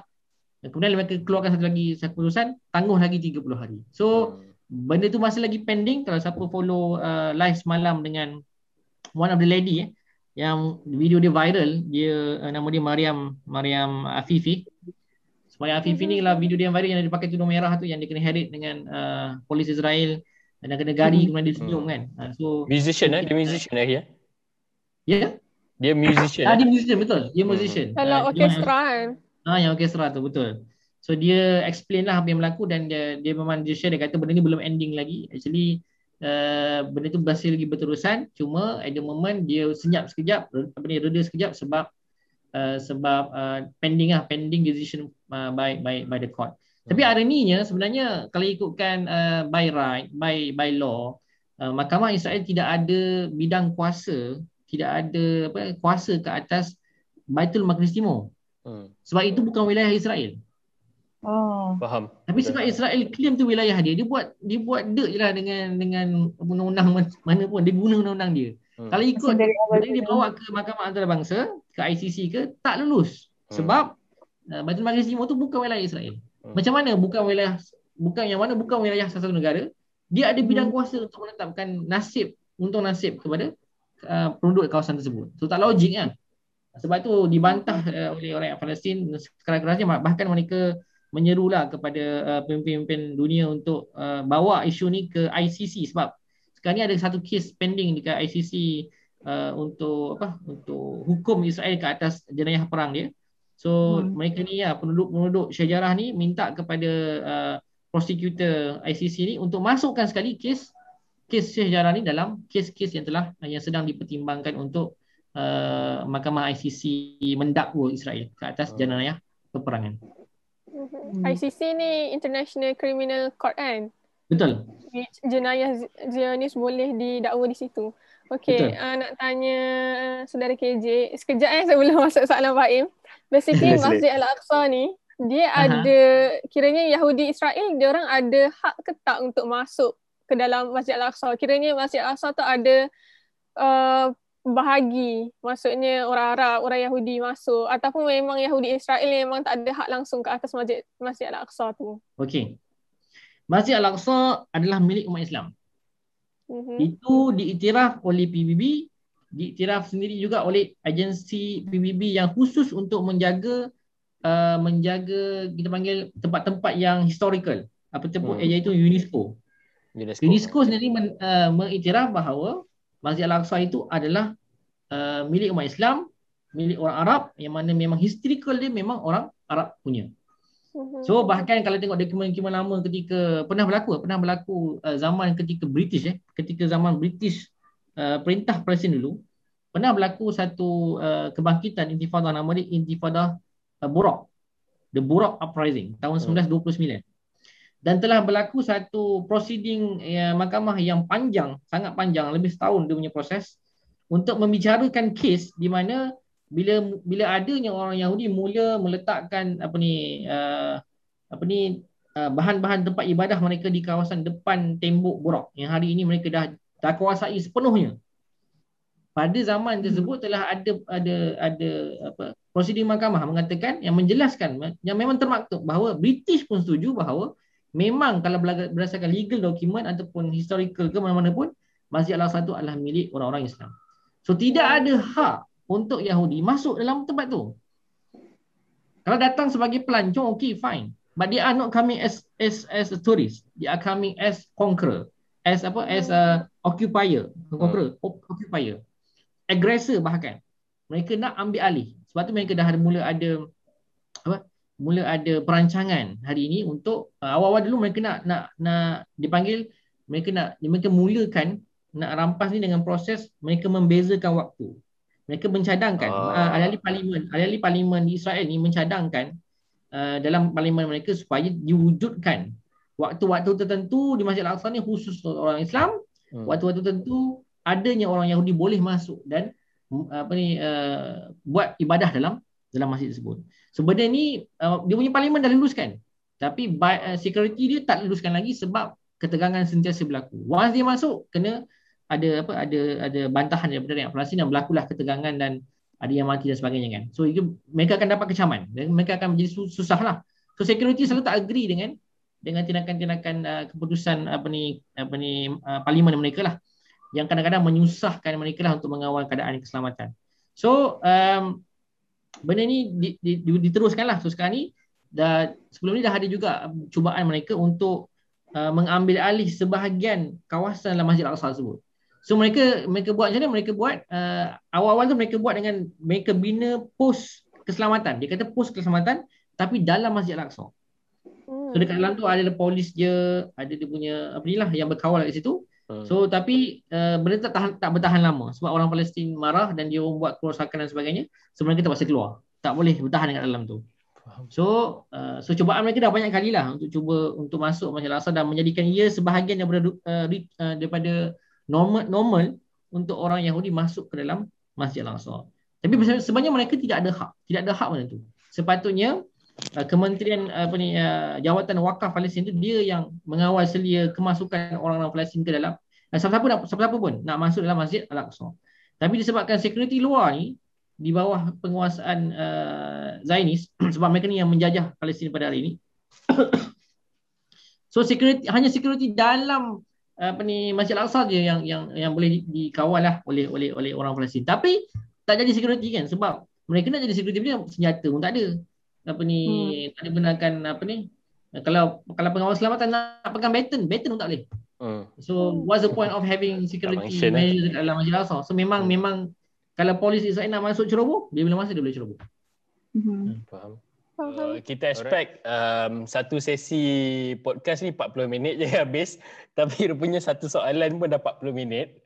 [SPEAKER 3] Dan kemudian mereka keluarkan satu lagi satu keputusan tangguh lagi 30 hari. So hmm. benda tu masih lagi pending kalau siapa follow uh, live semalam dengan one of the lady eh yang video dia viral dia uh, nama dia Mariam Mariam Afifi Mariam Afifi ni lah video dia yang viral yang dia pakai tudung merah tu yang dia kena headed dengan uh, polis Israel dan kena gari hmm. kemudian dia senyum hmm. kan. Uh, so
[SPEAKER 1] musician eh, dia musician eh ya.
[SPEAKER 3] Ya. Yeah?
[SPEAKER 1] Dia musician.
[SPEAKER 3] Ah, dia musician betul. Dia hmm. musician.
[SPEAKER 2] Kalau uh, orkestra kan.
[SPEAKER 3] Ah, yang orkestra tu betul. So dia explain lah apa yang berlaku dan dia dia memang dia share dia kata benda ni belum ending lagi. Actually uh, benda tu masih lagi berterusan cuma at the moment dia senyap sekejap apa ni reda sekejap sebab uh, sebab uh, pending lah pending decision uh, by by by the court. Tapi ironinya sebenarnya kalau ikutkan uh, by right, by by law, uh, Mahkamah Israel tidak ada bidang kuasa, tidak ada apa kuasa ke atas Baitul Maqdis Timur. Hmm. Sebab itu bukan wilayah Israel.
[SPEAKER 1] Oh. Faham.
[SPEAKER 3] Tapi sebab Israel claim tu wilayah dia, dia buat dia buat dek je lah dengan dengan undang-undang mana pun dia guna undang-undang dia. Hmm. Kalau ikut dia, dia bawa ke Mahkamah Antarabangsa, ke ICC ke tak lulus. Hmm. Sebab uh, Baitul Maqdis Timur tu bukan wilayah Israel. Hmm. Macam mana bukan wilayah bukan yang mana bukan wilayah satu negara, dia ada bidang hmm. kuasa untuk menetapkan nasib untuk nasib kepada uh, penduduk kawasan tersebut. So tak logik kan? Sebab tu dibantah uh, oleh orang Palestin sekeras-kerasnya bahkan mereka menyerulah kepada uh, pemimpin-pemimpin dunia untuk uh, bawa isu ni ke ICC sebab sekarang ni ada satu kes pending dekat ICC uh, untuk apa untuk hukum Israel ke atas jenayah perang dia. So hmm. mereka ni ya penduduk-penduduk sejarah ni minta kepada uh, prosecutor ICC ni untuk masukkan sekali kes kes sejarah ni dalam kes-kes yang telah yang sedang dipertimbangkan untuk uh, mahkamah ICC mendakwa Israel ke atas hmm. jenayah peperangan.
[SPEAKER 2] Hmm. ICC ni International Criminal Court kan?
[SPEAKER 3] Betul.
[SPEAKER 2] Jenayah Zionis boleh didakwa di situ. Okay, uh, nak tanya uh, saudara KJ. Sekejap eh sebelum masuk soalan Fahim. Basically Masjid Al-Aqsa ni dia uh-huh. ada kiranya Yahudi Israel dia orang ada hak ke tak untuk masuk ke dalam Masjid Al-Aqsa. Kiranya Masjid Al-Aqsa tu ada uh, bahagi maksudnya orang Arab, orang Yahudi masuk ataupun memang Yahudi Israel memang tak ada hak langsung ke atas Masjid Masjid Al-Aqsa tu.
[SPEAKER 3] Okey. Masjid Al-Aqsa adalah milik umat Islam. Uh-huh. Itu diiktiraf oleh PBB diiktiraf sendiri juga oleh agensi PBB yang khusus untuk menjaga uh, menjaga kita panggil tempat-tempat yang historical apa tempat hmm. iaitu UNESCO. UNESCO, UNESCO sendiri men, uh, mengiktiraf bahawa Masjid Al-Aqsa itu adalah uh, milik umat Islam, milik orang Arab yang mana memang historical dia memang orang Arab punya. Hmm. So bahkan kalau tengok dokumen-dokumen lama ketika pernah berlaku pernah berlaku uh, zaman ketika British eh ketika zaman British uh, perintah Palestin dulu pernah berlaku satu uh, kebangkitan intifada nama dia intifada uh, Burak the Burak uprising tahun 1929 dan telah berlaku satu proceeding uh, mahkamah yang panjang sangat panjang lebih setahun dia punya proses untuk membicarakan kes di mana bila bila adanya orang Yahudi mula meletakkan apa ni uh, apa ni uh, bahan-bahan tempat ibadah mereka di kawasan depan tembok Burak yang hari ini mereka dah dah kuasai sepenuhnya pada zaman tersebut telah ada ada ada apa prosedur mahkamah mengatakan yang menjelaskan yang memang termaktub bahawa British pun setuju bahawa memang kalau berdasarkan legal document ataupun historical ke mana-mana pun Masjid Al-Aqsa itu adalah milik orang-orang Islam. So tidak ada hak untuk Yahudi masuk dalam tempat tu. Kalau datang sebagai pelancong, okay, fine. But they are not coming as as as a tourist. They are coming as conqueror, as apa, as a occupier, conqueror, hmm. occupier aggressor bahkan mereka nak ambil alih sebab tu mereka dah ada mula ada apa mula ada perancangan hari ini untuk uh, awal-awal dulu mereka nak nak nak dipanggil mereka nak mereka mulakan nak rampas ni dengan proses mereka membezakan waktu mereka mencadangkan uh. uh, ahli-ahli parlimen ahli-ahli parlimen di Israel ni mencadangkan uh, dalam parlimen mereka supaya diwujudkan waktu-waktu tertentu di Masjid Al-Aqsa ni khusus orang Islam hmm. waktu-waktu tertentu adanya orang Yahudi boleh masuk dan mm, apa ni uh, buat ibadah dalam dalam masjid tersebut. Sebenarnya ni uh, dia punya parlimen dah luluskan. Tapi by, uh, security dia tak luluskan lagi sebab ketegangan sentiasa berlaku. Once dia masuk kena ada apa ada ada bantahan daripada rakyat Palestin dan berlakulah ketegangan dan ada yang mati dan sebagainya kan. So itu mereka akan dapat kecaman dan mereka akan menjadi susah lah. So security selalu tak agree dengan dengan tindakan-tindakan uh, keputusan apa ni apa ni uh, parlimen mereka lah yang kadang-kadang menyusahkan mereka lah untuk mengawal keadaan keselamatan. So um, benda ni di, di, di, diteruskan lah. So sekarang ni dah, sebelum ni dah ada juga cubaan mereka untuk uh, mengambil alih sebahagian kawasan dalam Masjid Al-Aqsa tersebut. So mereka mereka buat macam mana? Mereka buat uh, awal-awal tu mereka buat dengan mereka bina pos keselamatan. Dia kata pos keselamatan tapi dalam Masjid Al-Aqsa. Hmm. So dekat dalam tu ada polis dia, ada dia punya apa ni lah yang berkawal kat situ. Hmm. So tapi uh, benda tak tahan, tak bertahan lama sebab orang Palestin marah dan dia buat kerosakan dan sebagainya. So mereka terpaksa keluar. Tak boleh bertahan dekat dalam tu. So uh, so cubaan mereka dah banyak kali lah untuk cuba untuk masuk Masjid Al-Aqsa dan menjadikan ia sebahagian daripada uh, uh, daripada normal normal untuk orang Yahudi masuk ke dalam Masjid Al-Aqsa. Tapi sebenarnya mereka tidak ada hak, tidak ada hak mana tu. Sepatutnya uh, kementerian uh, apa ni uh, jawatan wakaf Palestin itu dia yang mengawal selia kemasukan orang-orang Palestin ke dalam uh, siapa-siapa nak siapa-siapa pun nak masuk dalam Masjid Al-Aqsa. Tapi disebabkan security luar ni di bawah penguasaan uh, Zionis sebab mereka ni yang menjajah Palestin pada hari ini. so security hanya security dalam apa ni Masjid Al-Aqsa je yang yang yang boleh dikawal lah oleh oleh oleh orang Palestin. Tapi tak jadi security kan sebab mereka nak jadi security dia senjata pun tak ada. Apa ni hmm. tak ada benarkan apa ni kalau kalau pengawal keselamatan nak pegang baton, baton pun tak boleh. Hmm. So what's the point of having security eh? measures eh? dalam Al-Aqsa? So memang hmm. memang kalau polis Israel nak masuk ceroboh, dia bila masa dia boleh ceroboh.
[SPEAKER 1] Hmm. Faham. Uh, kita expect um, satu sesi podcast ni 40 minit je habis tapi rupanya satu soalan pun dah 40 minit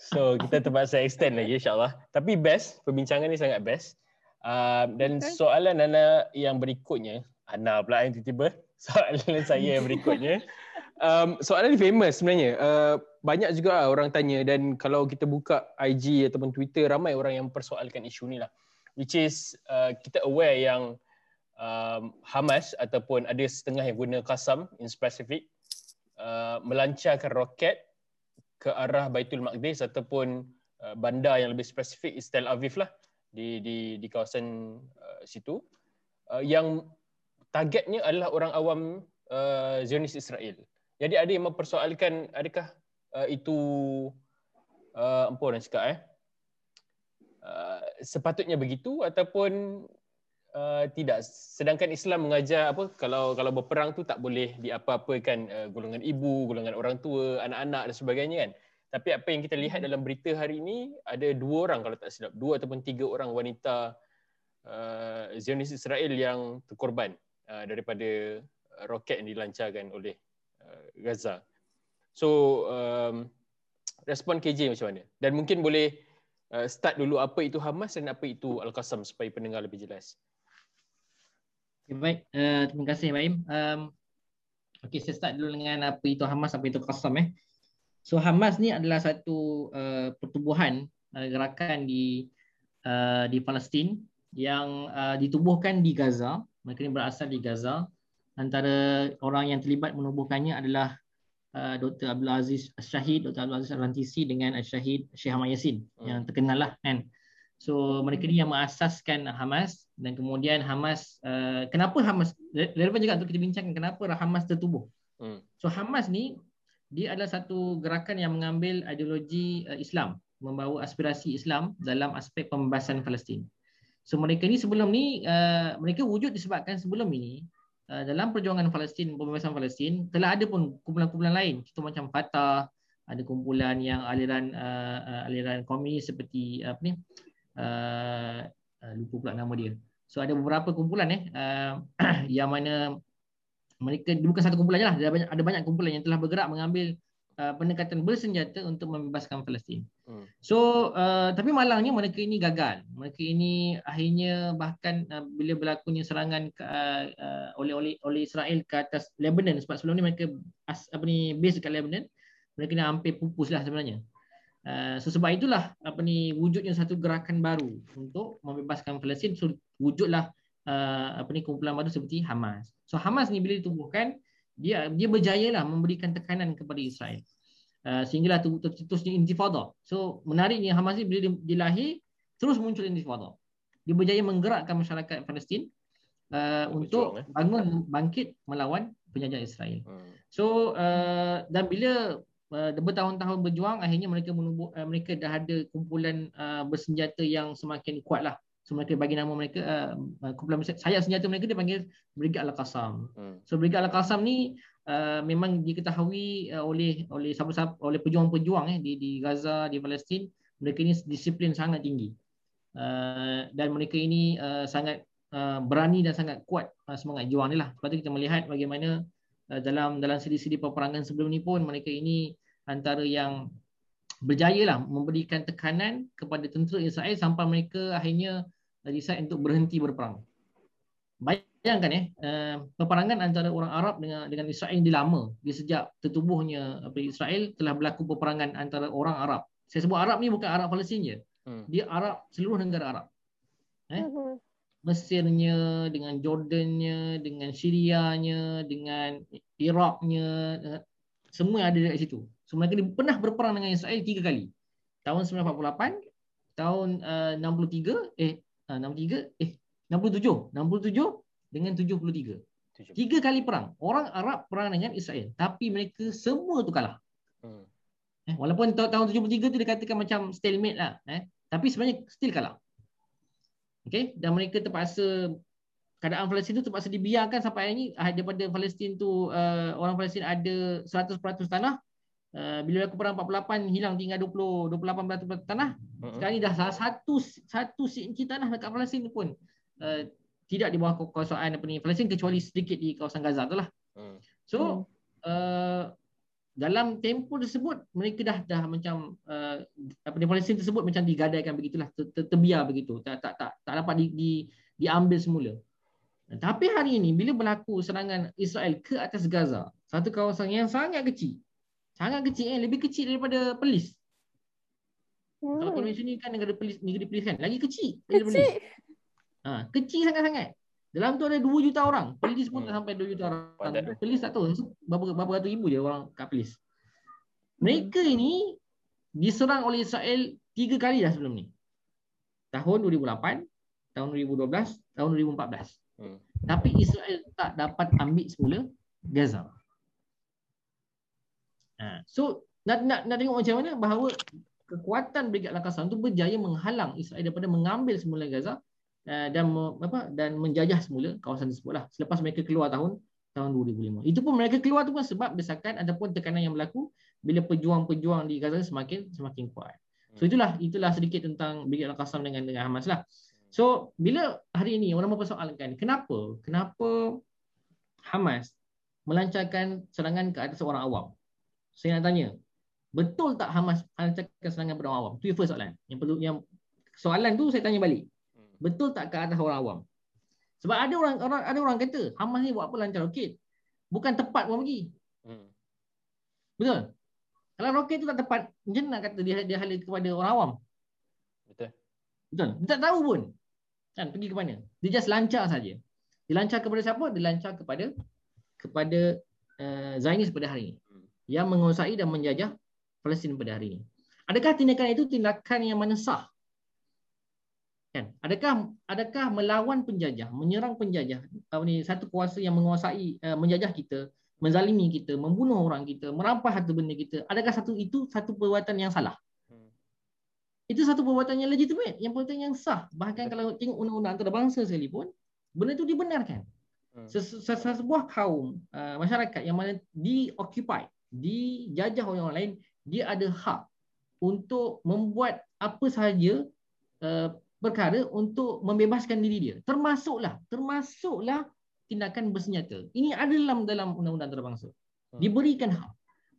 [SPEAKER 1] so kita terpaksa extend lagi insyaAllah tapi best, perbincangan ni sangat best uh, dan okay. soalan Ana yang berikutnya. Ana pula yang tiba-tiba. Soalan saya yang berikutnya. Um, soalan ni famous sebenarnya. Uh, banyak juga orang tanya. Dan kalau kita buka IG ataupun Twitter ramai orang yang persoalkan isu ni lah. Which is uh, kita aware yang um, Hamas ataupun ada setengah yang guna Qasam in specific uh, melancarkan roket ke arah Baitul Maqdis ataupun uh, bandar yang lebih spesifik is Tel Aviv lah di di di kawasan uh, situ uh, yang targetnya adalah orang awam uh, Zionis Israel. Jadi ada yang mempersoalkan adakah uh, itu uh, apa orang cakap eh uh, sepatutnya begitu ataupun uh, tidak sedangkan Islam mengajar apa kalau kalau berperang tu tak boleh diapa-apakan uh, golongan ibu, golongan orang tua, anak-anak dan sebagainya kan. Tapi apa yang kita lihat dalam berita hari ini ada dua orang kalau tak silap, dua ataupun tiga orang wanita uh, Zionis Israel yang terkorban uh, daripada roket yang dilancarkan oleh uh, Gaza. So um, respon KJ macam mana? Dan mungkin boleh uh, start dulu apa itu Hamas dan apa itu Al-Qassam supaya pendengar lebih jelas.
[SPEAKER 3] Okay, baik, uh, terima kasih Baim. Um, okay, saya start dulu dengan apa itu Hamas, apa itu Qassam. Eh. So Hamas ni adalah satu uh, pertubuhan uh, gerakan di uh, di Palestin yang uh, ditubuhkan di Gaza. Mereka ini berasal di Gaza. Antara orang yang terlibat menubuhkannya adalah uh, Dr. Abdul Aziz Syahid, Dr. Abdul Aziz Al-Rantisi dengan Syahid Syekh Ahmad Yassin hmm. yang terkenal lah kan. So mereka ni yang mengasaskan Hamas dan kemudian Hamas uh, kenapa Hamas relevan juga untuk kita bincangkan kenapa Hamas tertubuh. Hmm. So Hamas ni dia adalah satu gerakan yang mengambil ideologi uh, Islam, membawa aspirasi Islam dalam aspek pembebasan Palestin. So mereka ni sebelum ni uh, mereka wujud disebabkan sebelum ini uh, dalam perjuangan Palestin pembebasan Palestin telah ada pun kumpulan-kumpulan lain contoh macam Fatah ada kumpulan yang aliran uh, aliran komunis seperti uh, apa ni uh, lupa pula nama dia. So ada beberapa kumpulan eh uh, yang mana mereka bukan satu kumpulan je lah. Ada banyak, ada banyak kumpulan yang telah bergerak mengambil uh, pendekatan bersenjata untuk membebaskan Palestin. Hmm. So uh, tapi malangnya mereka ini gagal. Mereka ini akhirnya bahkan uh, bila berlakunya serangan uh, uh, oleh oleh oleh Israel ke atas Lebanon sebab sebelum ni mereka as, apa ni base dekat Lebanon mereka ni hampir pupus lah sebenarnya. Uh, so sebab itulah apa ni wujudnya satu gerakan baru untuk membebaskan Palestin so wujudlah uh, apa ni kumpulan baru seperti Hamas. So Hamas ni bila ditubuhkan dia dia berjaya lah memberikan tekanan kepada Israel. Uh, sehinggalah tu tercetusnya intifada. So menariknya Hamas ni bila dia, dia lahir terus muncul intifada. Dia berjaya menggerakkan masyarakat Palestin uh, untuk eh. bangun bangkit melawan penjajah Israel. Hmm. So uh, dan bila uh, bertahun-tahun berjuang akhirnya mereka menubuh, uh, mereka dah ada kumpulan uh, bersenjata yang semakin kuat lah. So mereka bagi nama mereka uh, kumpulan sayap senjata mereka dia panggil Brigade Al-Qassam. Hmm. So Brigade Al-Qassam ni uh, memang diketahui uh, oleh oleh siapa oleh pejuang-pejuang eh di di Gaza, di Palestin, mereka ini disiplin sangat tinggi. Uh, dan mereka ini uh, sangat uh, berani dan sangat kuat uh, semangat juang ni lah. Sebab tu kita melihat bagaimana uh, dalam dalam sedi-sedi peperangan sebelum ni pun mereka ini antara yang berjaya lah memberikan tekanan kepada tentera Israel sampai mereka akhirnya decide untuk berhenti berperang. Bayangkan eh, uh, peperangan antara orang Arab dengan dengan Israel ini lama. Di sejak tertubuhnya apa, Israel telah berlaku peperangan antara orang Arab. Saya sebut Arab ni bukan Arab Palestin je. Hmm. Dia Arab seluruh negara Arab. Eh? Hmm. Mesirnya, dengan Jordannya, dengan Syrianya, dengan Iraqnya, eh, semua ada di situ. So mereka pernah berperang dengan Israel tiga kali. Tahun 1948, tahun uh, 63, eh uh, 63, eh 67, 67 dengan 73. Tiga kali perang. Orang Arab perang dengan Israel. Tapi mereka semua tu kalah. Hmm. Eh, walaupun tahun 73 tu dikatakan macam stalemate lah. Eh. Tapi sebenarnya still kalah. Okay. Dan mereka terpaksa keadaan Palestin tu terpaksa dibiarkan sampai hari ini ah, daripada Palestin tu uh, orang Palestin ada 100% tanah Uh, bila aku perang 48 hilang tinggal 20 28 tanah. Uh-huh. sekarang ni dah satu satu inci tanah dekat Palestin pun uh, tidak di bawah kekuasaan apa ni Palestin kecuali sedikit di kawasan Gaza tu lah. Uh-huh. so uh, dalam tempoh tersebut mereka dah dah macam uh, apa ni Palestin tersebut macam digadaikan begitulah ter, ter, terbiar begitu. Tak tak tak tak dapat di, di diambil semula. Tapi hari ini bila berlaku serangan Israel ke atas Gaza satu kawasan yang sangat kecil Sangat kecil eh. Lebih kecil daripada Perlis. Hmm. Kalau Malaysia ni kan negara Perlis, negara Perlis kan. Lagi kecil.
[SPEAKER 2] Kecil.
[SPEAKER 3] Ha, kecil sangat-sangat. Dalam tu ada 2 juta orang. Perlis pun hmm. tak sampai 2 juta orang. Perlis tak tahu. Berapa, berapa ratus ribu je orang kat Perlis. Mereka hmm. ini diserang oleh Israel tiga kali dah sebelum ni. Tahun 2008, tahun 2012, tahun 2014. Hmm. Tapi Israel tak dapat ambil semula Gaza. Ha. So nak, nak nak tengok macam mana bahawa kekuatan Brigad Al-Qassam tu berjaya menghalang Israel daripada mengambil semula Gaza uh, dan apa dan menjajah semula kawasan tersebut lah selepas mereka keluar tahun tahun 2005. Itu pun mereka keluar tu pun sebab desakan ataupun tekanan yang berlaku bila pejuang-pejuang di Gaza semakin semakin kuat. So itulah itulah sedikit tentang Brigad Al-Qassam dengan dengan Hamas lah. So bila hari ini orang mempersoalkan kenapa kenapa Hamas melancarkan serangan ke atas orang awam? Saya nak tanya, betul tak Hamas melancarkan serangan pada orang awam? Itu yang first soalan. Yang perlu yang soalan tu saya tanya balik. Hmm. Betul tak ke atas orang awam? Sebab ada orang, orang ada orang kata Hamas ni buat apa lancar roket? Bukan tepat pun pergi. Hmm. Betul? Kalau roket tu tak tepat, macam nak kata dia dia hala kepada orang awam? Betul. Betul. Dia tak tahu pun. Kan pergi ke mana? Dia just lancar saja. Dia lancar kepada siapa? Dia lancar kepada kepada uh, Zainis pada hari ini yang menguasai dan menjajah Palestin pada hari ini. Adakah tindakan itu tindakan yang mana sah? Kan? Adakah adakah melawan penjajah, menyerang penjajah, apa ni satu kuasa yang menguasai uh, menjajah kita, menzalimi kita, membunuh orang kita, merampas harta benda kita, adakah satu itu satu perbuatan yang salah? Hmm. Itu satu perbuatan yang legitimate, yang perbuatan yang sah. Bahkan kalau tengok undang-undang antarabangsa sekalipun, benda itu dibenarkan. Hmm. Sebuah kaum uh, masyarakat yang mana di-occupy, dijajah oleh orang lain, dia ada hak untuk membuat apa sahaja uh, perkara untuk membebaskan diri dia. Termasuklah, termasuklah tindakan bersenjata. Ini ada dalam dalam undang-undang antarabangsa. Hmm. Diberikan hak.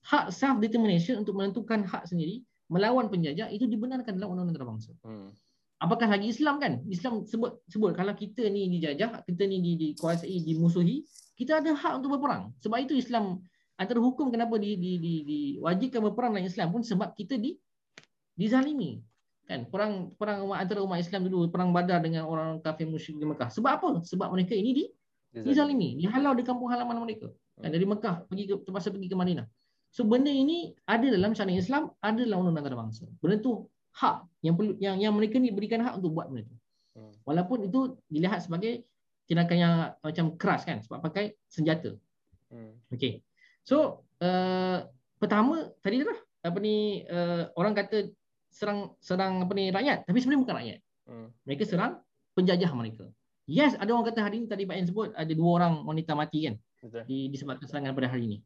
[SPEAKER 3] Hak self determination untuk menentukan hak sendiri melawan penjajah itu dibenarkan dalam undang-undang antarabangsa. Hmm. Apakah lagi Islam kan? Islam sebut sebut kalau kita ni dijajah, kita ni dikuasai, dimusuhi, kita ada hak untuk berperang. Sebab itu Islam antara hukum kenapa di, di, di, diwajibkan berperang dalam Islam pun sebab kita di dizalimi kan perang perang umat antara umat Islam dulu perang Badar dengan orang kafir musyrik di Mekah sebab apa sebab mereka ini di dizalimi dihalau di kampung halaman mereka kan, dari Mekah pergi ke terpaksa pergi ke Madinah. So benda ini ada dalam syariat Islam, ada dalam undang-undang antarabangsa. Benda tu hak yang perlu yang yang mereka ni berikan hak untuk buat benda tu.
[SPEAKER 1] Hmm.
[SPEAKER 3] Walaupun itu dilihat sebagai tindakan yang macam keras kan sebab pakai senjata.
[SPEAKER 1] Hmm.
[SPEAKER 3] Okey. So uh, pertama tadi lah apa ni uh, orang kata serang serang apa ni rakyat tapi sebenarnya bukan rakyat.
[SPEAKER 1] Hmm.
[SPEAKER 3] Mereka serang penjajah mereka. Yes, ada orang kata hari ini tadi Pak Yan sebut ada dua orang wanita mati kan
[SPEAKER 1] Betul.
[SPEAKER 3] di, disebabkan serangan pada hari ini.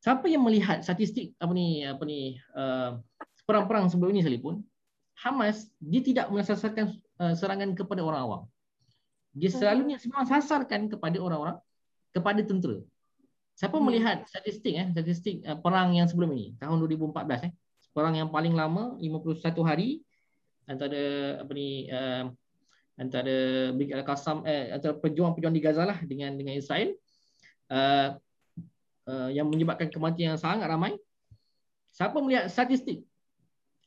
[SPEAKER 3] Siapa yang melihat statistik apa ni apa ni uh, perang-perang sebelum ini sekalipun Hamas dia tidak mensasarkan uh, serangan kepada orang awam. Dia selalunya memang sasarkan kepada orang-orang kepada tentera. Siapa
[SPEAKER 2] Hmm.
[SPEAKER 3] melihat statistik eh statistik uh, perang yang sebelum ini tahun 2014 eh perang yang paling lama 51 hari antara apa ni uh, antara Brigade Al-Qassam eh antara pejuang-pejuang di Gaza lah dengan dengan Israel uh, uh, yang menyebabkan kematian yang sangat ramai. Siapa melihat statistik?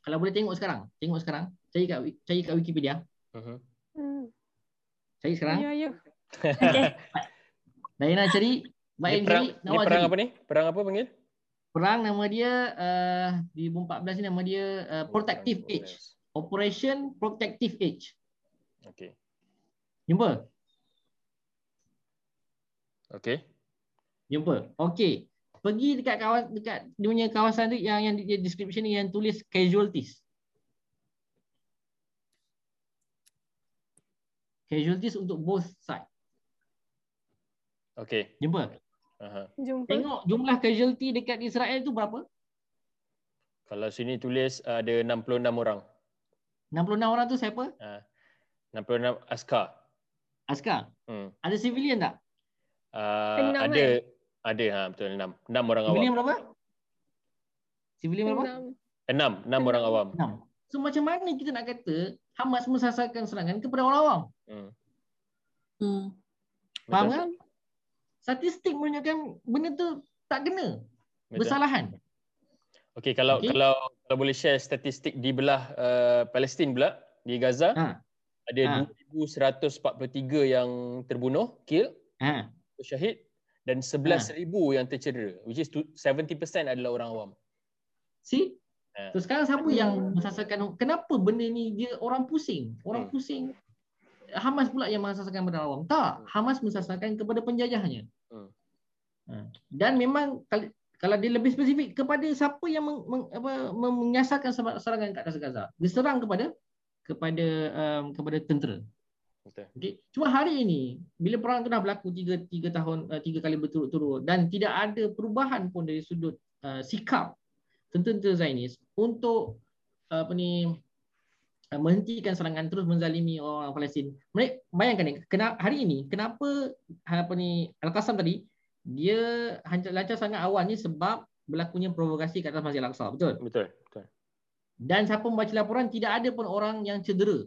[SPEAKER 3] Kalau boleh tengok sekarang, tengok sekarang. Cari kat cari kat Wikipedia.
[SPEAKER 1] Mhm.
[SPEAKER 2] Hmm.
[SPEAKER 3] Cari sekarang.
[SPEAKER 2] Ya, ya.
[SPEAKER 4] Okay.
[SPEAKER 3] Dayana cari, Mbak
[SPEAKER 1] Ni
[SPEAKER 3] Ain
[SPEAKER 1] perang,
[SPEAKER 3] cari,
[SPEAKER 1] ni
[SPEAKER 3] Nawaz
[SPEAKER 1] perang apa ni? Perang apa panggil?
[SPEAKER 3] Perang nama dia uh, di 2014 ni nama dia uh, Protective
[SPEAKER 1] Perang
[SPEAKER 3] Age. Operation Protective Age.
[SPEAKER 1] Okey.
[SPEAKER 3] Jumpa?
[SPEAKER 1] Okey.
[SPEAKER 3] Jumpa. Okey. Pergi dekat kawasan dekat dia punya kawasan tu yang yang di description ni yang tulis casualties. Casualties untuk both side.
[SPEAKER 1] Okey.
[SPEAKER 3] Jumpa.
[SPEAKER 1] Aha.
[SPEAKER 2] Jumpa.
[SPEAKER 3] Tengok jumlah casualty dekat Israel tu berapa?
[SPEAKER 1] Kalau sini tulis uh, ada 66 orang.
[SPEAKER 3] 66 orang tu siapa?
[SPEAKER 1] Uh, 66 askar.
[SPEAKER 3] Askar.
[SPEAKER 1] Hmm.
[SPEAKER 3] Ada civilian tak?
[SPEAKER 1] Uh, ada
[SPEAKER 2] eh?
[SPEAKER 1] ada ha betul 6. 6 orang
[SPEAKER 3] Civilian
[SPEAKER 1] awam.
[SPEAKER 3] berapa? Civilian berapa?
[SPEAKER 2] Enam.
[SPEAKER 1] 6, 6 orang awam.
[SPEAKER 3] 6. So macam mana kita nak kata Hamas mensasarkan serangan kepada orang awam?
[SPEAKER 1] Hmm.
[SPEAKER 4] Hmm.
[SPEAKER 3] Faham
[SPEAKER 1] Betul.
[SPEAKER 3] kan? Statistik menunjukkan benda tu tak kena.
[SPEAKER 1] Betul.
[SPEAKER 3] Bersalahan.
[SPEAKER 1] Okey kalau
[SPEAKER 3] Okey.
[SPEAKER 1] kalau kalau boleh share statistik di belah uh, Palestin pula di Gaza
[SPEAKER 3] Ha.
[SPEAKER 1] ada
[SPEAKER 3] Ha.
[SPEAKER 1] 2143 yang terbunuh, kill,
[SPEAKER 3] Ha.
[SPEAKER 1] syahid dan 11,000 yang tercedera which is tu- 70% adalah orang awam.
[SPEAKER 3] See?
[SPEAKER 1] Ha.
[SPEAKER 3] So sekarang siapa yang mensasarkan kenapa benda ni dia orang pusing? Orang
[SPEAKER 1] Hmm.
[SPEAKER 3] pusing Hamas pula yang mensasarkan kepada awam. Tak, Hamas mensasarkan kepada penjajahnya.
[SPEAKER 1] Hmm.
[SPEAKER 3] Ha. Dan memang kalau, dia lebih spesifik kepada siapa yang meng, meng, apa, menyasarkan ser- serangan ke atas Gaza. Diserang kepada kepada um, kepada tentera.
[SPEAKER 1] Betul.
[SPEAKER 3] Okey. Cuma hari ini bila perang tu dah berlaku tiga tiga tahun uh, tiga kali berturut-turut dan tidak ada perubahan pun dari sudut uh, sikap tentera Zionis untuk uh, apa ni menghentikan serangan terus menzalimi orang Palestin. Mereka bayangkan ni kena hari ini kenapa apa ni Al-Qassam tadi dia lancar sangat awalnya sebab berlakunya provokasi kat atas Masjid Al-Aqsa. Betul?
[SPEAKER 1] Betul. Betul.
[SPEAKER 3] Dan siapa membaca laporan tidak ada pun orang yang cedera.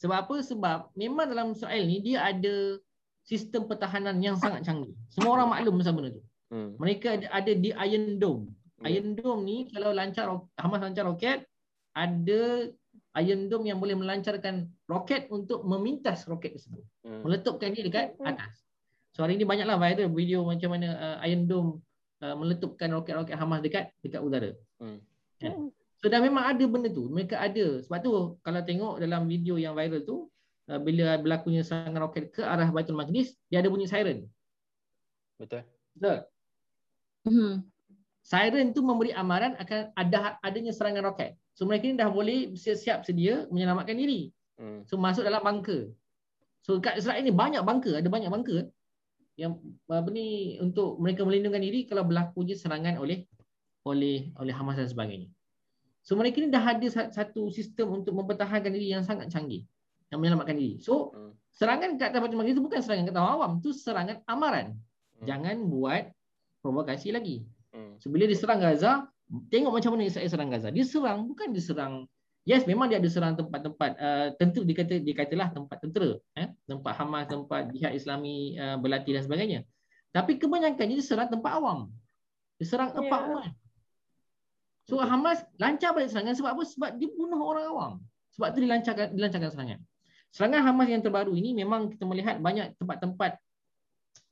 [SPEAKER 3] Sebab apa? Sebab memang dalam Israel ni dia ada sistem pertahanan yang sangat canggih. Semua orang maklum pasal benda tu.
[SPEAKER 1] Hmm.
[SPEAKER 3] Mereka ada, ada di Iron Dome.
[SPEAKER 1] Ya.
[SPEAKER 3] Iron Dome ni kalau lancar Hamas lancar roket ada Iron Dome yang boleh melancarkan roket untuk memintas roket tersebut.
[SPEAKER 1] Hmm.
[SPEAKER 3] Meletupkan dia dekat atas. So hari ni banyaklah viral video macam mana uh, Iron Dome uh, meletupkan roket-roket Hamas dekat dekat udara.
[SPEAKER 1] Hmm.
[SPEAKER 3] Kan? So dah memang ada benda tu. Mereka ada. Sebab tu kalau tengok dalam video yang viral tu uh, bila berlakunya serangan roket ke arah Baitul Maqdis, dia ada bunyi siren.
[SPEAKER 1] Betul.
[SPEAKER 3] Betul.
[SPEAKER 4] Hmm.
[SPEAKER 3] Siren tu memberi amaran akan ada adanya serangan roket. So mereka ni dah boleh siap-siap sedia menyelamatkan diri.
[SPEAKER 1] Hmm.
[SPEAKER 3] So masuk dalam bunker. So kat Israel ni banyak bunker, ada banyak bunker yang apa ni untuk mereka melindungkan diri kalau berlakunya serangan oleh oleh oleh Hamas dan sebagainya. So mereka ni dah ada sa- satu sistem untuk mempertahankan diri yang sangat canggih yang menyelamatkan diri. So
[SPEAKER 1] Hmm.
[SPEAKER 3] serangan kat atas Baitul Maqdis itu bukan serangan kat awam, tu serangan amaran.
[SPEAKER 1] Hmm.
[SPEAKER 3] Jangan buat provokasi lagi.
[SPEAKER 1] Hmm.
[SPEAKER 3] So bila diserang Gaza, tengok macam mana Israel serang Gaza. Dia serang bukan diserang Yes, memang dia ada serang tempat-tempat uh, tentu dikata dikatalah tempat tentera, eh? tempat Hamas, tempat jihad Islami uh, berlatih dan sebagainya. Tapi kebanyakannya dia serang tempat awam. Dia serang
[SPEAKER 2] Ya.
[SPEAKER 3] apartment. So Hamas lancar balik serangan sebab apa? Sebab dia bunuh orang awam. Sebab tu dilancarkan dilancarkan serangan. Serangan Hamas yang terbaru ini memang kita melihat banyak tempat-tempat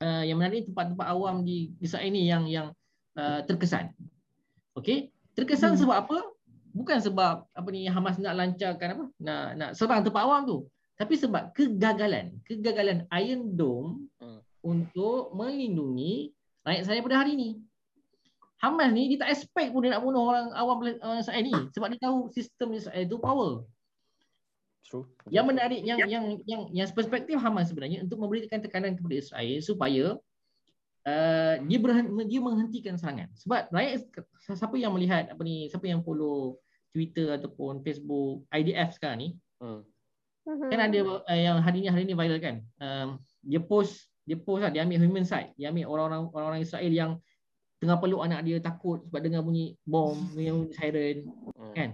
[SPEAKER 3] uh, yang menarik tempat-tempat awam di Israel ini yang yang uh, terkesan. Okey, terkesan hmm. sebab apa? Bukan sebab apa ni Hamas nak lancarkan apa? Nak nak serang tempat awam tu. Tapi sebab kegagalan, kegagalan Iron Dome hmm. untuk melindungi rakyat saya pada hari ini. Hamas ni dia tak expect pun dia nak bunuh orang awam orang Israel ni sebab dia tahu sistem Israel itu power. True. Yang menarik yang yang yang yang perspektif Hamas sebenarnya untuk memberikan tekanan kepada Israel supaya uh, dia berhenti, dia menghentikan serangan. Sebab rakyat siapa yang melihat apa ni siapa yang follow Twitter ataupun Facebook IDF sekarang ni hmm. kan ada uh, yang hari ni hari ni viral kan. Um, dia post dia post lah, dia ambil human side, dia ambil orang-orang orang-orang Israel yang tengah peluk anak dia takut sebab dengar bunyi bom, dengar bunyi siren hmm. kan.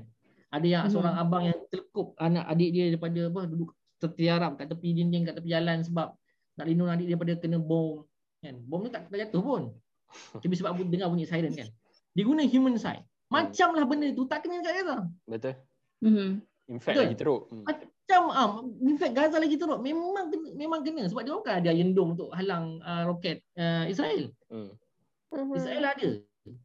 [SPEAKER 3] Ada yang hmm. seorang abang yang terkup anak adik dia daripada apa duduk tertiarap kat tepi dinding kat tepi jalan sebab nak lindung adik dia daripada kena bom kan. Bom tu tak kena jatuh pun. Tapi sebab dengar bunyi siren kan. Dia guna human side. Macamlah benda tu tak kena dekat Gaza.
[SPEAKER 1] Betul. Mm-hmm. In fact Betul. lagi teruk.
[SPEAKER 3] Hmm. Macam ah, in fact Gaza lagi teruk. Memang kena, memang kena sebab dia bukan ada Iron Dome untuk halang uh, roket uh, Israel. Hmm. Mm-hmm. Israel ada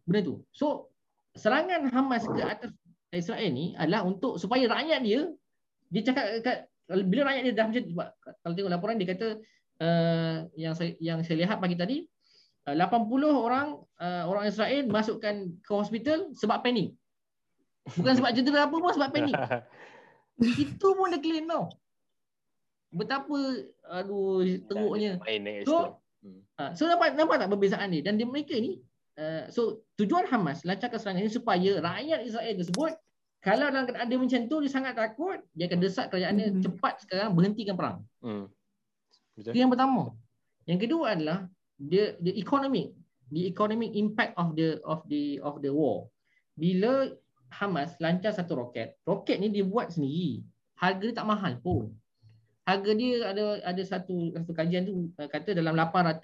[SPEAKER 3] benda tu. So serangan Hamas ke atas Israel ni adalah untuk supaya rakyat dia dia cakap kat, bila rakyat dia dah macam sebab kalau tengok laporan dia kata uh, yang saya yang saya lihat pagi tadi uh, 80 orang uh, orang Israel masukkan ke hospital sebab panik. Bukan sebab cedera apa pun sebab panik. Itu pun dia claim tau. Betapa aduh teruknya. So, Uh, so nampak nampak tak perbezaan ni dan di mereka ni uh, so tujuan Hamas lancarkan serangan ini supaya rakyat Israel tersebut kalau dalam keadaan dia macam tu dia sangat takut dia akan desak kerajaan dia mm-hmm. cepat sekarang berhentikan perang. Hmm. Itu yang pertama. Yang kedua adalah the the economic the economic impact of the of the of the war. Bila Hamas lancar satu roket, roket ni dia buat sendiri. Harga dia tak mahal pun harga dia ada ada satu satu kajian tu uh, kata dalam 800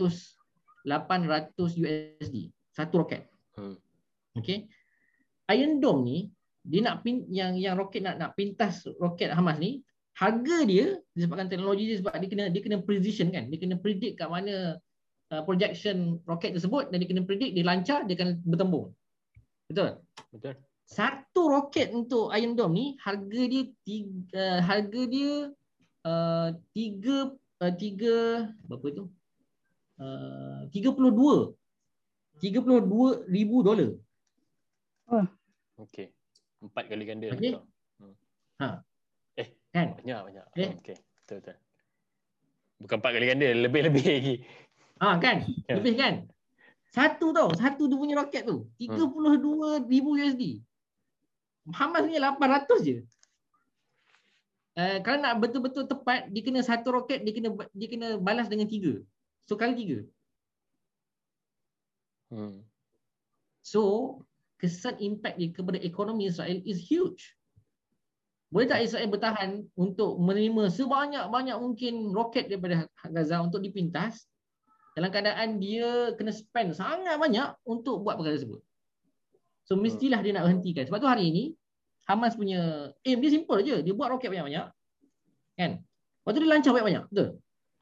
[SPEAKER 3] 800 USD satu roket. Hmm. Okay. Iron Dome ni dia nak pin, yang yang roket nak nak pintas roket Hamas ni harga dia disebabkan teknologi dia sebab dia kena dia kena precision kan dia kena predict kat mana uh, projection roket tersebut dan dia kena predict dia lancar dia akan bertembung betul betul satu roket untuk Iron Dome ni harga dia tiga, uh, harga dia Uh, tiga uh, tiga berapa tu? Uh, tiga puluh dua tiga puluh dua ribu dolar.
[SPEAKER 1] Oh. Okey. Empat kali ganda. Okay. Hmm. Ha. Kan? Banyak, banyak. Eh. Okey. Betul, betul. Bukan empat kali ganda, lebih-lebih lagi.
[SPEAKER 3] Ha, kan? Ya. Lebih kan? Satu tau, satu dia punya roket tu. 32 ribu USD. Hamas ni 800 je. Uh, kalau nak betul-betul tepat dia kena satu roket dia kena dia kena balas dengan tiga so kali tiga hmm. so kesan impact dia kepada ekonomi Israel is huge boleh tak Israel bertahan untuk menerima sebanyak-banyak mungkin roket daripada Gaza untuk dipintas dalam keadaan dia kena spend sangat banyak untuk buat perkara tersebut so mestilah dia nak hentikan sebab tu hari ini Hamas punya aim dia simple je. Dia buat roket banyak-banyak. Kan? Lepas tu dia lancar banyak-banyak. Betul?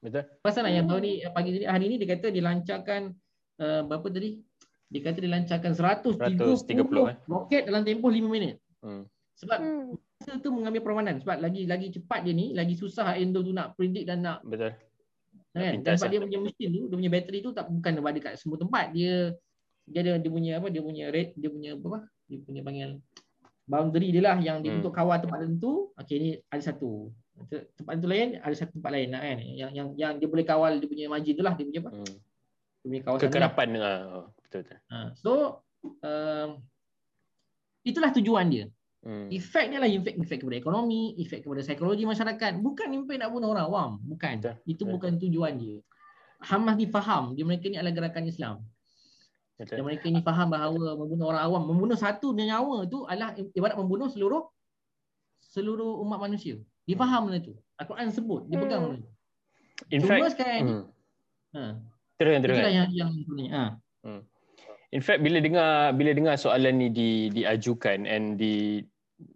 [SPEAKER 3] Betul. Pasal lah yang tahun ni, pagi ni, hari ni dia kata dilancarkan uh, berapa tadi? Dia kata dilancarkan 130, 130 eh. roket dalam tempoh 5 minit. Hmm. Sebab hmm. Masa tu mengambil permanen. Sebab lagi lagi cepat dia ni, lagi susah Endo tu nak predict dan nak
[SPEAKER 1] Betul.
[SPEAKER 3] Kan? Dan sebab dia punya mesin tu, dia punya bateri tu tak bukan ada kat semua tempat. Dia dia ada dia punya apa? Dia punya rate, dia punya apa? Dia punya panggil boundary dia lah yang dia hmm. untuk kawal tempat tertentu okey ni ada satu tempat tu lain ada satu tempat lain kan yang yang yang dia boleh kawal dia punya margin tu lah dia punya apa hmm.
[SPEAKER 1] dia punya kawasan kekerapan lah. Oh, betul betul
[SPEAKER 3] ha. so um, itulah tujuan dia hmm. efek dia lah efek efek kepada ekonomi efek kepada psikologi masyarakat bukan efek nak bunuh orang awam bukan betul. itu betul. bukan tujuan dia Hamas difaham dia mereka ni adalah gerakan Islam Betul. Dan mereka ini faham bahawa membunuh orang awam, membunuh satu nyawa tu adalah ibarat membunuh seluruh seluruh umat manusia. Dia faham benda tu. Al-Quran sebut, dia pegang hmm. benda tu. In Cuma fact, sekarang hmm.
[SPEAKER 1] ha. Terus terus. yang yang ni. Ha. Hmm. In fact bila dengar bila dengar soalan ni di diajukan and di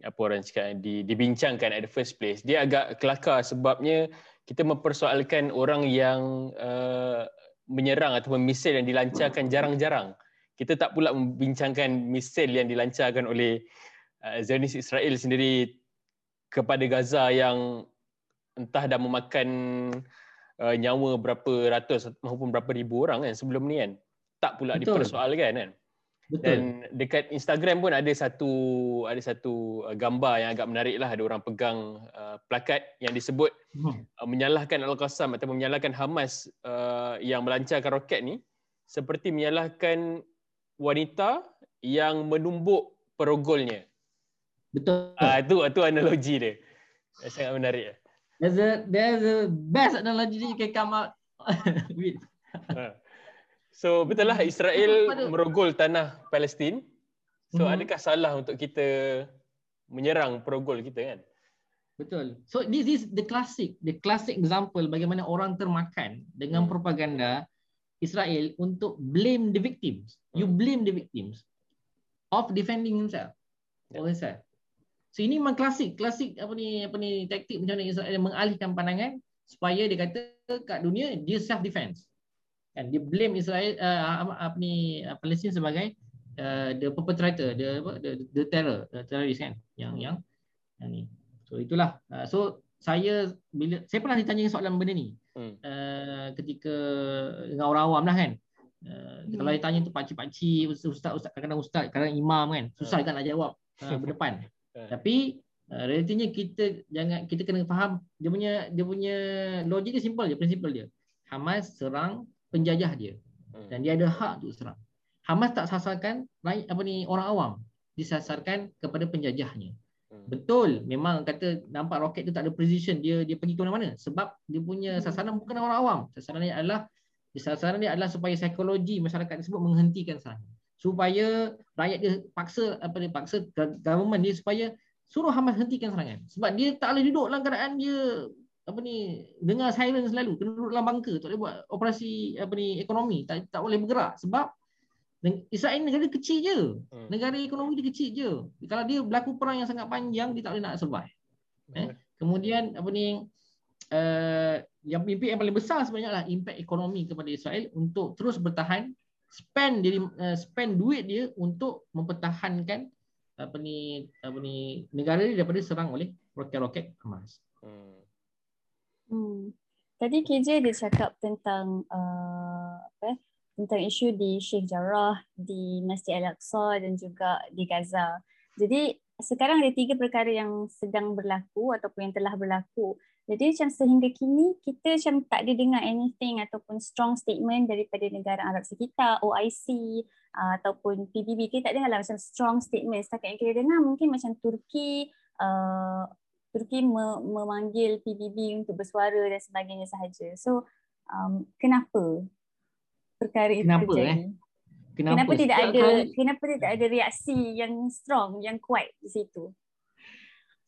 [SPEAKER 1] apa orang cakap di dibincangkan at the first place, dia agak kelakar sebabnya kita mempersoalkan orang yang uh, menyerang ataupun misil yang dilancarkan jarang-jarang. Kita tak pula membincangkan misil yang dilancarkan oleh uh, Zionis Israel sendiri kepada Gaza yang entah dah memakan uh, nyawa berapa ratus maupun berapa ribu orang kan sebelum ni kan. Tak pula Betul. dipersoalkan kan. Betul. Dan dekat Instagram pun ada satu ada satu uh, gambar yang agak menarik lah ada orang pegang uh, plakat yang disebut hmm. uh, menyalahkan Al-Qassam atau menyalahkan Hamas uh, yang melancarkan roket ni seperti menyalahkan wanita yang menumbuk perogolnya.
[SPEAKER 3] Betul.
[SPEAKER 1] Ah uh, tu tu analogi dia. Sangat menarik.
[SPEAKER 3] There's a there's a best analogy you can come out with.
[SPEAKER 1] So betul lah Israel merogol tanah Palestin. So hmm. adakah salah untuk kita menyerang perogol kita kan?
[SPEAKER 3] Betul. So this is the classic, the classic example bagaimana orang termakan dengan hmm. propaganda Israel untuk blame the victims. You hmm. blame the victims of defending himself. Yeah. Or himself. So ini memang klasik, klasik apa ni apa ni taktik macam mana Israel mengalihkan pandangan supaya dia kata kat dunia dia self defense kan? Dia blame Israel uh, apa ni uh, Palestin sebagai uh, the perpetrator the apa the, the terror the terrorist kan? Yang yang yang ni. So itulah. Uh, so saya bila saya pernah ditanya soalan benda ni. Hmm. uh, ketika dengan orang awam lah kan? Uh, hmm. kalau ditanya tu pakcik-pakcik ustaz ustaz kadang-kadang ustaz kadang imam kan? Susah kan nak jawab uh, berdepan. Hmm. tapi uh, realitinya kita jangan kita kena faham. Dia punya dia punya logik dia simple je prinsipal dia. Hamas serang penjajah dia hmm. dan dia ada hak untuk serang. Hamas tak sasarkan rakyat apa ni orang awam, disasarkan kepada penjajahnya. Hmm. Betul, memang kata nampak roket tu tak ada precision dia dia pergi ke mana-mana sebab dia punya hmm. sasaran bukan orang awam. Sasaran dia adalah sasaran dia adalah supaya psikologi masyarakat tersebut menghentikan serangan. Supaya rakyat dia paksa apa dia paksa government dia supaya suruh Hamas hentikan serangan. Sebab dia tak boleh duduk dalam keadaan dia apa ni dengar siren selalu kena duduk dalam bunker tak boleh buat operasi apa ni ekonomi tak tak boleh bergerak sebab Israel negara kecil je hmm. negara ekonomi dia kecil je kalau dia berlaku perang yang sangat panjang dia tak boleh nak survive eh? kemudian apa ni uh, yang impak yang paling besar sebenarnya adalah impak ekonomi kepada Israel untuk terus bertahan spend diri uh, spend duit dia untuk mempertahankan apa ni apa ni negara dia daripada serang oleh roket-roket Hamas. Hmm.
[SPEAKER 4] Hmm. Tadi KJ dia cakap tentang uh, apa eh, tentang isu di Sheikh Jarrah, di Masjid Al-Aqsa dan juga di Gaza. Jadi sekarang ada tiga perkara yang sedang berlaku ataupun yang telah berlaku. Jadi macam sehingga kini kita macam tak ada dengar anything ataupun strong statement daripada negara Arab sekitar, OIC uh, ataupun PBB. Kita tak dengar lah macam strong statement. Setakat yang kita dengar mungkin macam Turki, uh, Turki me- memanggil PBB untuk bersuara dan sebagainya sahaja. So um, kenapa perkara itu kenapa, terjadi? Eh? Kenapa, kenapa tidak ada kali... kenapa tidak ada reaksi yang strong yang kuat di situ?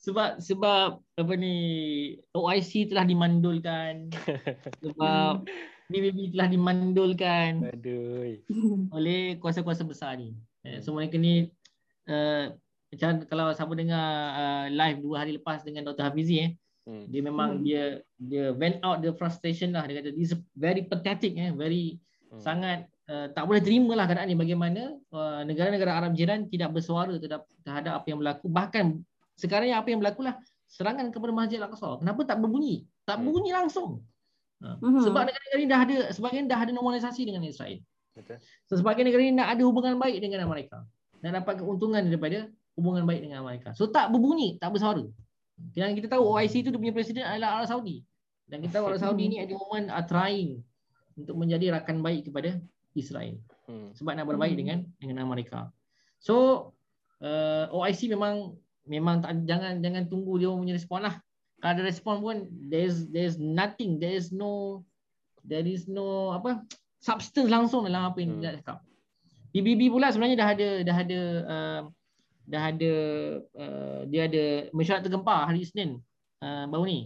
[SPEAKER 3] Sebab sebab apa ni OIC telah dimandulkan. sebab PBB telah dimandulkan. Aduh. oleh kuasa-kuasa besar ni. Eh, so mereka ni uh, macam kalau siapa dengar uh, live dua hari lepas dengan Dr. Hafizi eh hmm. dia memang hmm. dia dia vent out the frustration lah dia kata this very pathetic eh very hmm. sangat uh, tak boleh terima lah keadaan ni bagaimana uh, negara-negara Arab jiran tidak bersuara terhadap, terhadap apa yang berlaku bahkan sekarang yang apa yang berlaku lah serangan kepada Masjid Al-Aqsa kenapa tak berbunyi tak hmm. berbunyi langsung uh, hmm. sebab negara-negara ni dah ada sebagian dah ada normalisasi dengan Israel Betul. So, sebagian negara ni nak ada hubungan baik dengan mereka nak dapat keuntungan daripada hubungan baik dengan Amerika. So tak berbunyi, tak bersuara. Dan kita tahu OIC itu dia punya presiden adalah Arab Saudi. Dan kita tahu Arab Saudi ni at the moment are trying untuk menjadi rakan baik kepada Israel. Hmm. Sebab nak berbaik hmm. dengan dengan Amerika. So uh, OIC memang memang tak, jangan jangan tunggu dia punya respon lah. Kalau ada respon pun there's there's nothing, there is no there is no apa substance langsung dalam apa yang hmm. dia cakap. PBB pula sebenarnya dah ada dah ada uh, dah ada uh, dia ada mesyuarat tergempar hari Isnin uh, baru ni.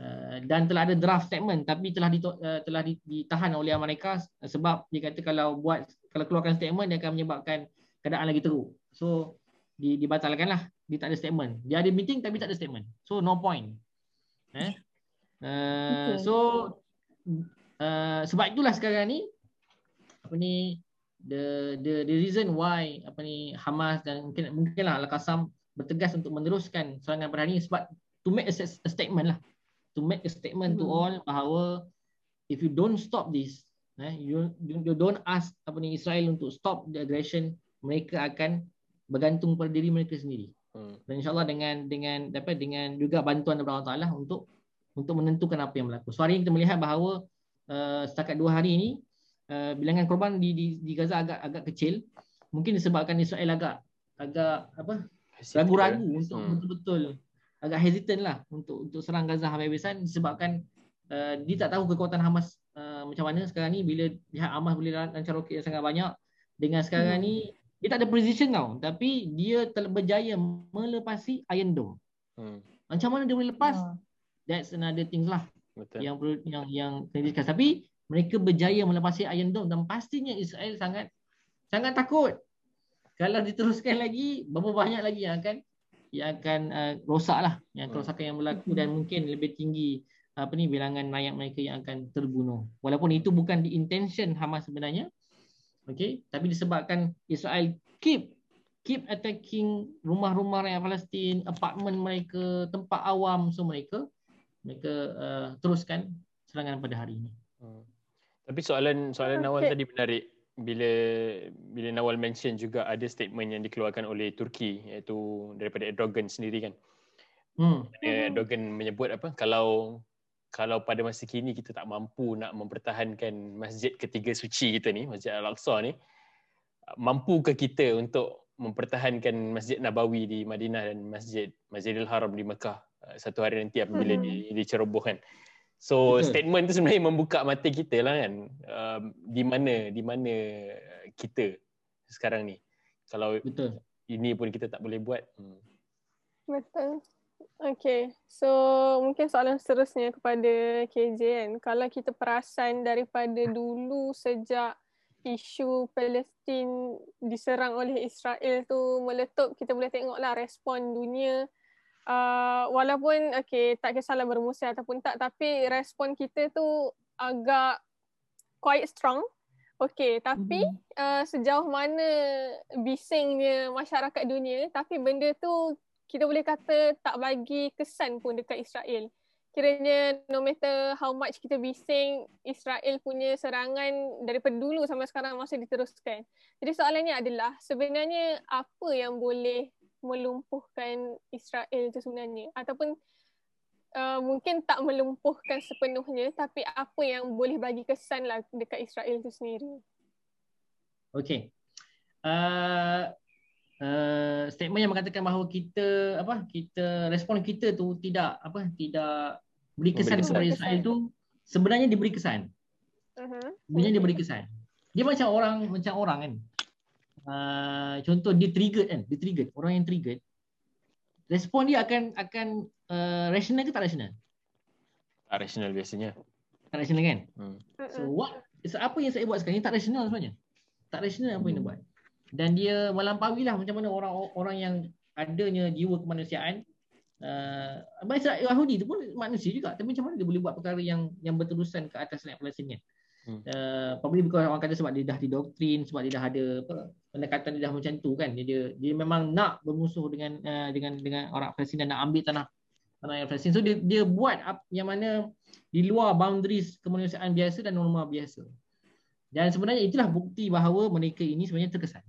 [SPEAKER 3] Uh, dan telah ada draft statement tapi telah dito, uh, telah ditahan oleh Amerika sebab dia kata kalau buat kalau keluarkan statement dia akan menyebabkan keadaan lagi teruk. So di, dibatalkan lah. Dia tak ada statement. Dia ada meeting tapi tak ada statement. So no point. Eh? Uh, okay. so uh, sebab itulah sekarang ni apa ni the the the reason why apa ni Hamas dan mungkin mungkinlah Al-Qassam bertegas untuk meneruskan serangan pada hari ini sebab to make a, a statement lah to make a statement hmm. to all bahawa if you don't stop this eh, you, you don't ask apa ni Israel untuk stop the aggression mereka akan bergantung pada diri mereka sendiri hmm. dan insyaallah dengan dengan dapat dengan juga bantuan daripada Allah Taala untuk untuk menentukan apa yang berlaku. So hari ini kita melihat bahawa uh, setakat dua hari ini uh, bilangan korban di, di di Gaza agak agak kecil. Mungkin disebabkan Israel agak agak apa ragu-ragu eh? untuk hmm. betul-betul agak hesitant lah untuk untuk serang Gaza habis-habisan disebabkan uh, dia tak tahu kekuatan Hamas uh, macam mana sekarang ni bila pihak Hamas boleh lancar roket yang sangat banyak dengan sekarang hmm. ni dia tak ada precision tau tapi dia telah berjaya melepasi Iron Dome. Hmm. Macam mana dia boleh lepas? Hmm. That's another thing lah Betul. yang perlu yang yang kena discuss. Tapi mereka berjaya melepasi Iron Dome dan pastinya Israel sangat sangat takut. Kalau diteruskan lagi berapa banyak lagi yang akan yang akan uh, rosak lah yang kerosakan yang berlaku dan mungkin lebih tinggi apa ni bilangan rakyat mereka yang akan terbunuh. Walaupun itu bukan di intention Hamas sebenarnya okay tapi disebabkan Israel keep keep attacking rumah-rumah rakyat Palestin apartmen mereka tempat awam semua mereka mereka uh, teruskan serangan pada hari ini. Hmm.
[SPEAKER 1] Tapi soalan soalan okay. Nawal tadi menarik bila bila Nawal mention juga ada statement yang dikeluarkan oleh Turki iaitu daripada Erdogan sendiri kan. Hmm. Erdogan menyebut apa kalau kalau pada masa kini kita tak mampu nak mempertahankan masjid ketiga suci kita ni, Masjid Al-Aqsa ni, mampu ke kita untuk mempertahankan Masjid Nabawi di Madinah dan Masjid Masjidil Haram di Mekah uh, satu hari nanti apabila hmm. dicerobohkan. So Betul. statement tu sebenarnya membuka mata kita lah kan um, di mana di mana kita sekarang ni. Kalau Betul. ini pun kita tak boleh buat. Hmm.
[SPEAKER 2] Betul. Okay, so mungkin soalan seterusnya kepada KJ kan. Kalau kita perasan daripada dulu sejak isu Palestin diserang oleh Israel tu meletup, kita boleh tengoklah respon dunia uh, walaupun okay, tak kisahlah bermusim ataupun tak tapi respon kita tu agak quite strong Okay, tapi mm-hmm. uh, sejauh mana bisingnya masyarakat dunia tapi benda tu kita boleh kata tak bagi kesan pun dekat Israel. Kiranya no matter how much kita bising, Israel punya serangan daripada dulu sampai sekarang masih diteruskan. Jadi soalannya adalah sebenarnya apa yang boleh melumpuhkan Israel itu sebenarnya ataupun uh, mungkin tak melumpuhkan sepenuhnya tapi apa yang boleh bagi kesan lah dekat Israel itu sendiri.
[SPEAKER 3] Okay. Uh, uh, statement yang mengatakan bahawa kita apa kita respon kita tu tidak apa tidak beri kesan kepada Israel tu sebenarnya diberi kesan. Uh-huh. Sebenarnya diberi kesan. Dia macam orang macam orang kan. Uh, contoh dia trigger kan dia trigger orang yang trigger respon dia akan akan uh, rational ke tak rational?
[SPEAKER 1] Tak rational biasanya.
[SPEAKER 3] Tak rational kan? Hmm. so what so apa yang saya buat sekarang ni tak rational sebenarnya. Tak rational apa yang dia buat. Dan dia melampaui lah macam mana orang orang yang adanya jiwa kemanusiaan uh, Bangsa Yahudi tu pun manusia juga. Tapi macam mana dia boleh buat perkara yang yang berterusan ke atas rakyat Palestin kan Uh, probably because orang kata sebab dia dah didoktrin, sebab dia dah ada apa pendekatan dia dah macam tu kan. Dia dia, dia memang nak bermusuh dengan uh, dengan dengan orang Palestin dan nak ambil tanah tanah yang Palestin. So dia dia buat yang mana di luar boundaries kemanusiaan biasa dan norma biasa. Dan sebenarnya itulah bukti bahawa mereka ini sebenarnya terkesan.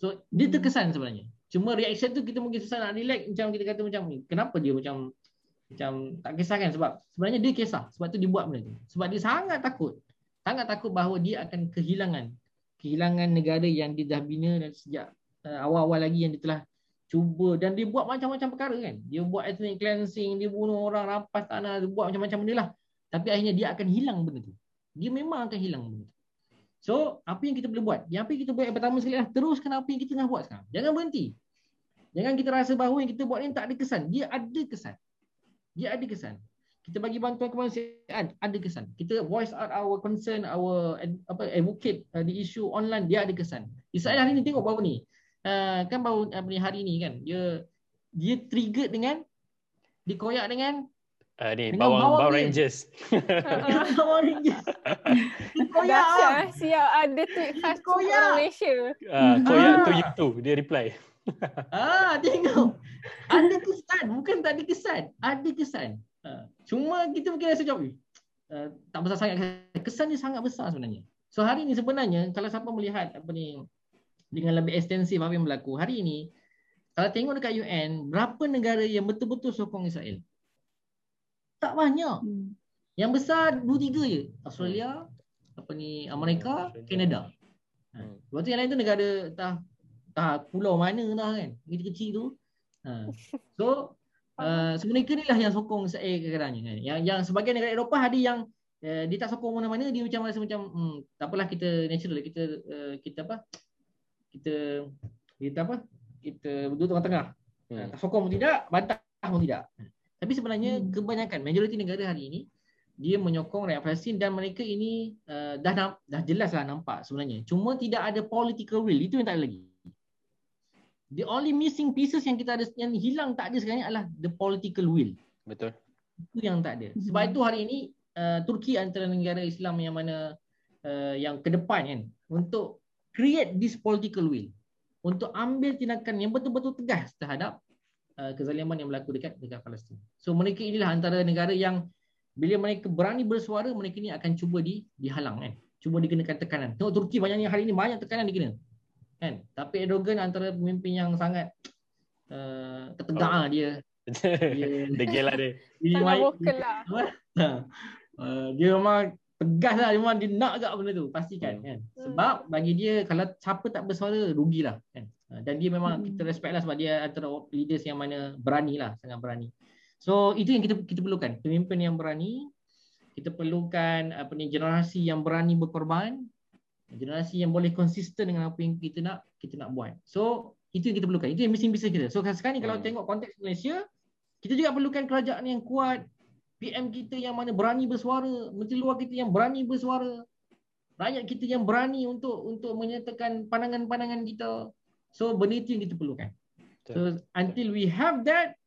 [SPEAKER 3] So dia terkesan sebenarnya. Cuma reaction tu kita mungkin susah nak relax macam kita kata macam ni. Kenapa dia macam macam tak kisahkan sebab sebenarnya dia kisah sebab tu dia buat benda tu. Sebab dia sangat takut sangat takut bahawa dia akan kehilangan kehilangan negara yang dia dah bina dan sejak uh, awal-awal lagi yang dia telah cuba. Dan dia buat macam-macam perkara kan. Dia buat ethnic cleansing dia bunuh orang rampas tanah dia buat macam-macam benda lah. Tapi akhirnya dia akan hilang benda tu. Dia memang akan hilang benda tu. So apa yang kita boleh buat? Yang apa yang kita buat yang pertama sekali lah teruskan apa yang kita tengah buat sekarang. Jangan berhenti. Jangan kita rasa bahawa yang kita buat ni tak ada kesan. Dia ada kesan. Dia ada kesan kita bagi bantuan kemanusiaan ada kesan kita voice out our concern our apa advocate uh, di isu online dia ada kesan Israel hari ni tengok baru ni uh, kan baru apa ni hari ni kan dia dia trigger dengan dikoyak dengan
[SPEAKER 1] Uh, ni
[SPEAKER 3] Dengan
[SPEAKER 1] bawang
[SPEAKER 3] bawang
[SPEAKER 1] bawang. Rangers.
[SPEAKER 3] Bawang Rangers. Koyak.
[SPEAKER 2] Eh. Siap ada tweet khas
[SPEAKER 3] Koyak.
[SPEAKER 2] orang Malaysia.
[SPEAKER 1] Ah, koyak
[SPEAKER 3] Ah.
[SPEAKER 1] tu you tu dia reply.
[SPEAKER 3] Ah, tengok. Ada kesan, bukan tak ada kesan. Ada kesan. Ah, cuma kita mungkin rasa jawab, uh, tak besar sangat. Kesan dia sangat besar sebenarnya. So hari ni sebenarnya kalau siapa melihat apa ni dengan lebih ekstensif apa yang berlaku hari ini kalau tengok dekat UN berapa negara yang betul-betul sokong Israel? Tak banyak.
[SPEAKER 4] Hmm.
[SPEAKER 3] Yang besar dua tiga je. Australia, apa ni Amerika,
[SPEAKER 1] Australia.
[SPEAKER 3] Canada. Ha.
[SPEAKER 1] Hmm.
[SPEAKER 3] Lepas tu yang lain tu negara tak tak pulau mana dah kan. Kecil-kecil tu. Ha. So uh, so mereka ni lah yang sokong Israel kadang-kadang kan. Yang yang sebagian negara Eropah ada yang uh, dia tak sokong mana-mana dia macam rasa macam hmm, tak apalah kita natural kita uh, kita apa? Kita kita apa? Kita duduk tengah-tengah.
[SPEAKER 1] Hmm.
[SPEAKER 3] Hmm. Tak sokong pun tidak, bantah pun tidak. Tapi sebenarnya
[SPEAKER 4] Hmm.
[SPEAKER 3] kebanyakan majoriti negara hari ini dia menyokong rakyat Palestin dan mereka ini uh, dah dah jelaslah nampak sebenarnya. Cuma tidak ada political will. Itu yang tak ada lagi. The only missing pieces yang kita ada yang hilang tak ada sekarang ni adalah the political will.
[SPEAKER 1] Betul.
[SPEAKER 3] Itu yang tak ada. Sebab itu hari ini uh, Turki antara negara Islam yang mana uh, yang ke depan kan untuk create this political will untuk ambil tindakan yang betul-betul tegas terhadap uh, kezaliman yang berlaku dekat dekat Palestin. So mereka inilah antara negara yang bila mereka berani bersuara mereka ni akan cuba di dihalang kan. Cuba dikenakan tekanan. Tengok Turki banyaknya hari ini banyak tekanan dikena. Kan? Tapi Erdogan antara pemimpin yang sangat uh, ketegar
[SPEAKER 1] Oh.
[SPEAKER 3] oh. dia. dia
[SPEAKER 1] Degil lah dia.
[SPEAKER 3] dia
[SPEAKER 2] lah.
[SPEAKER 3] Ha. Uh, dia memang tegas lah, dia memang dia nak kat benda tu, pastikan
[SPEAKER 1] Hmm.
[SPEAKER 3] kan. Sebab bagi dia kalau siapa tak bersuara rugilah kan. Uh, dan dia memang
[SPEAKER 4] Hmm.
[SPEAKER 3] kita respect lah sebab dia antara leaders yang mana berani lah, sangat berani. So itu yang kita kita perlukan, pemimpin yang berani. Kita perlukan apa ni generasi yang berani berkorban, generasi yang boleh konsisten dengan apa yang kita nak kita nak buat. So itu yang kita perlukan. Itu yang missing piece kita. So sekarang ni kalau
[SPEAKER 1] Hmm.
[SPEAKER 3] tengok konteks Malaysia, kita juga perlukan kerajaan yang kuat, PM kita yang mana berani bersuara, menteri luar kita yang berani bersuara, rakyat kita yang berani untuk untuk menyatakan pandangan-pandangan kita. So benda itu yang kita perlukan. So until we have that,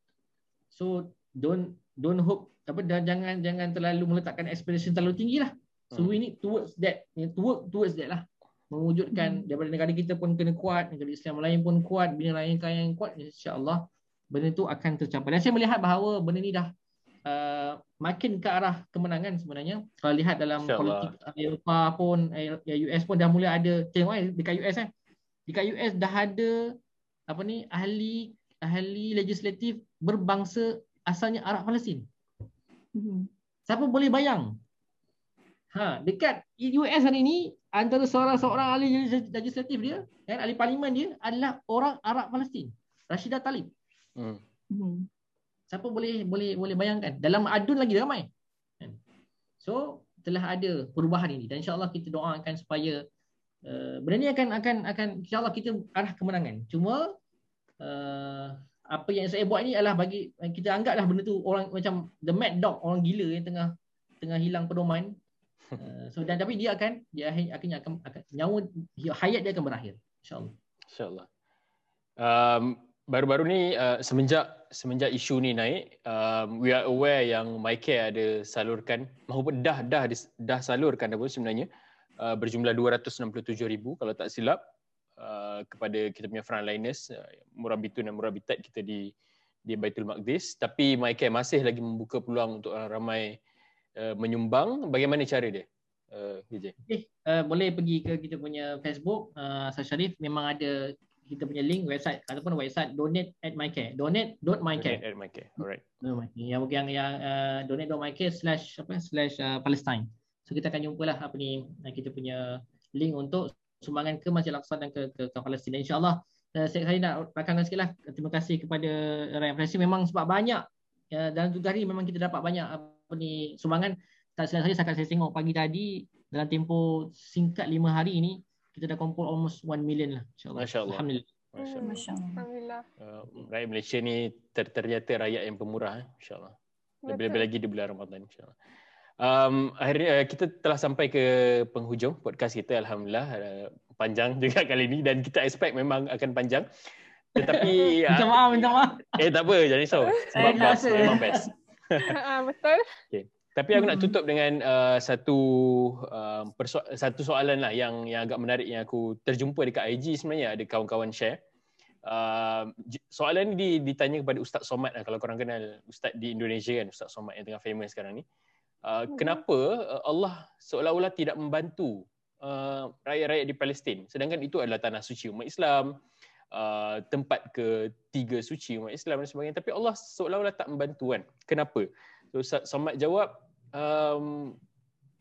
[SPEAKER 3] so don't don't hope apa dah, jangan jangan terlalu meletakkan expectation terlalu tinggi lah. So
[SPEAKER 1] Hmm.
[SPEAKER 3] we need towards that, to work towards that lah. Mewujudkan daripada negara kita pun kena kuat, negara Islam lain pun kuat, bina lain yang kuat, insya-Allah benda tu akan tercapai. Dan saya melihat bahawa benda ni dah uh, makin ke arah kemenangan sebenarnya. Kalau lihat dalam
[SPEAKER 1] InsyaAllah.
[SPEAKER 3] politik uh, Eropah pun, eh, ya, US pun dah mula ada tengok eh dekat US eh. Dekat US dah ada apa ni ahli ahli legislatif berbangsa asalnya Arab Palestin.
[SPEAKER 4] Hmm.
[SPEAKER 3] Siapa boleh bayang? Ha, dekat US hari ni antara seorang-seorang ahli legislatif dia, kan, ahli parlimen dia adalah orang Arab Palestin. Rashidah Talib.
[SPEAKER 1] Hmm.
[SPEAKER 4] Hmm.
[SPEAKER 3] Siapa boleh boleh boleh bayangkan? Dalam adun lagi ramai. Kan? So telah ada perubahan ini dan insya-Allah kita doakan supaya uh, benda ni akan akan akan insya-Allah kita arah kemenangan. Cuma uh, apa yang saya buat ni adalah bagi kita anggaplah benda tu orang macam the mad dog, orang gila yang tengah tengah hilang pedoman. Uh, so dan tapi dia akan dia akhir- akhirnya akan, akan nyawa hayat dia akan berakhir insya-Allah.
[SPEAKER 1] InsyaAllah. Um, baru-baru ni uh, semenjak semenjak isu ni naik, um, we are aware yang MyCare ada salurkan maupun dah dah dah salurkan dah pun sebenarnya uh, berjumlah 267,000 kalau tak silap uh, kepada kita punya frontliners uh, Murabitun dan Murabitat kita di di Baitul Maqdis tapi MyCare masih lagi membuka peluang untuk orang ramai uh, menyumbang bagaimana cara dia? Uh, DJ
[SPEAKER 3] Okay, uh, boleh pergi ke kita punya Facebook uh, Asal Sharif memang ada kita punya link website ataupun website donate at mycare donate.mycare
[SPEAKER 1] Donate at MyCare alright.
[SPEAKER 3] Yang yang yang uh, donate.mycare slash apa slash uh, Palestine. So kita akan jumpa lah apa ni uh, kita punya link untuk sumbangan ke Masjid Al-Aqsa dan ke ke, ke Palestin insyaallah uh, saya, saya nak rakamkan sikit lah. Terima kasih kepada rakyat Palestin memang sebab banyak uh, dalam tujuh hari memang kita dapat banyak apa ni sumbangan tak silap saya saya tengok pagi tadi dalam tempoh singkat lima hari ini kita dah kumpul almost 1 million lah insyaallah
[SPEAKER 1] Masya Allah.
[SPEAKER 3] alhamdulillah
[SPEAKER 1] Masya.
[SPEAKER 4] Masya Allah.
[SPEAKER 2] Alhamdulillah.
[SPEAKER 1] Uh, rakyat Malaysia ni ter- ternyata rakyat yang pemurah eh? insyaAllah. Lebih-lebih lagi di bulan Ramadan insyaAllah. Um, akhirnya uh, kita telah sampai ke penghujung podcast kita Alhamdulillah. Uh, panjang juga kali ni dan kita expect memang akan panjang. Tetapi
[SPEAKER 3] minta maaf minta maaf
[SPEAKER 1] eh tak apa jangan risau. Sebab
[SPEAKER 3] Eh,
[SPEAKER 1] best, memang best.
[SPEAKER 2] Ah, betul.
[SPEAKER 1] Tapi aku nak
[SPEAKER 3] Hmm.
[SPEAKER 1] tutup dengan uh, satu um, perso- satu soalan lah yang yang agak menarik yang aku terjumpa dekat IG sebenarnya ada kawan-kawan share. Uh, soalan ni di- ditanya kepada Ustaz Somad lah kalau korang kenal Ustaz di Indonesia kan Ustaz Somad yang tengah famous sekarang ni. Uh,
[SPEAKER 2] Mhm.
[SPEAKER 1] kenapa uh, Allah seolah-olah tidak membantu uh, rakyat-rakyat di Palestin sedangkan itu adalah tanah suci umat Islam, uh, tempat ketiga suci umat Islam dan sebagainya tapi Allah seolah-olah tak membantu kan. Kenapa? So Ustaz Somad jawab um,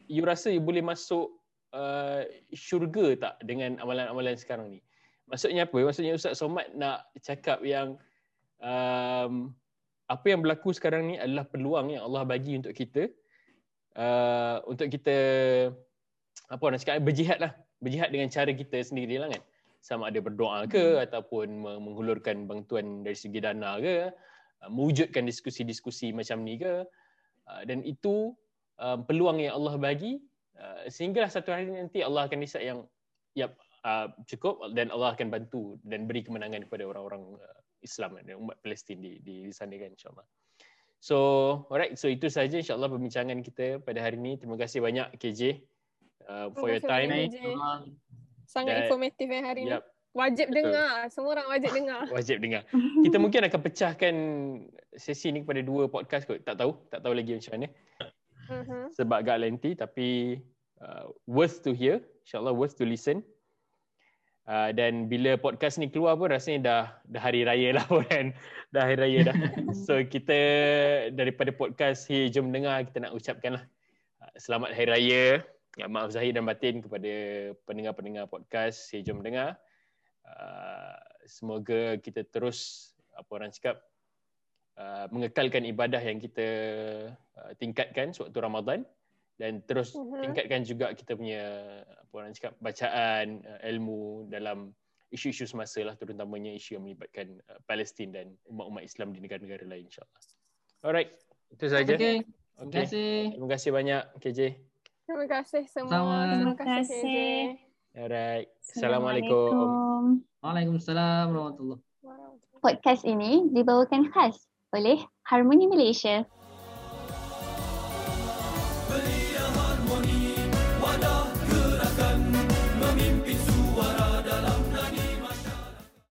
[SPEAKER 1] you rasa you boleh masuk uh, syurga tak dengan amalan-amalan sekarang ni? Maksudnya apa? Maksudnya Ustaz Somad nak cakap yang um, apa yang berlaku sekarang ni adalah peluang yang Allah bagi untuk kita uh, untuk kita apa nak cakap berjihad lah berjihad dengan cara kita sendiri lah kan sama ada berdoa ke ataupun me- menghulurkan bantuan dari segi dana ke uh, mewujudkan diskusi-diskusi macam ni ke uh, dan itu uh, peluang yang Allah bagi uh, sehinggalah satu hari nanti Allah akan decide yang yap cukup dan Allah akan bantu dan beri kemenangan kepada orang-orang Islam dan umat Palestin di di, di sana kan insyaallah. So, alright, so itu saja insyaallah perbincangan kita pada hari ini. Terima kasih banyak KJ uh, for your
[SPEAKER 2] Terima kasih
[SPEAKER 1] time.
[SPEAKER 2] banyak. Sangat
[SPEAKER 1] Dan-
[SPEAKER 2] informatif eh hari ni.
[SPEAKER 1] Yep,
[SPEAKER 2] Wajib
[SPEAKER 1] Betul.
[SPEAKER 2] dengar. Semua orang wajib dengar.
[SPEAKER 1] wajib dengar. Kita mungkin akan pecahkan sesi ni kepada dua podcast kot. Tak tahu, tak tahu lagi macam mana.
[SPEAKER 2] Mhm.
[SPEAKER 1] Sebab agak lengthy tapi uh, worth to hear. InsyaAllah worth to listen. Uh, dan bila podcast ni keluar pun rasanya dah dah hari raya lah pun kan. Dah hari raya dah. So kita daripada podcast Hey Jom Dengar kita nak ucapkan lah uh, selamat hari raya. Ya, maaf zahir dan batin kepada pendengar-pendengar podcast Hey Jom Dengar. Uh, semoga kita terus apa orang cakap uh, mengekalkan ibadah yang kita uh, tingkatkan sewaktu Ramadan dan terus
[SPEAKER 2] Mhm.
[SPEAKER 1] tingkatkan juga kita punya apa orang cakap bacaan uh, ilmu dalam isu-isu semasa lah terutamanya isu yang melibatkan uh, Palestin dan umat-umat Islam di negara-negara lain insyaAllah. Alright, itu saja.
[SPEAKER 3] Terima
[SPEAKER 1] Okay.
[SPEAKER 3] kasih.
[SPEAKER 1] Terima kasih banyak KJ.
[SPEAKER 2] Terima kasih semua.
[SPEAKER 3] Sama.
[SPEAKER 2] Terima
[SPEAKER 4] Terima kasih.
[SPEAKER 2] KJ.
[SPEAKER 1] Alright. Assalamualaikum.
[SPEAKER 3] Waalaikumsalam warahmatullahi
[SPEAKER 2] Warahmatullahi
[SPEAKER 4] Podcast ini dibawakan khas oleh Harmony Malaysia.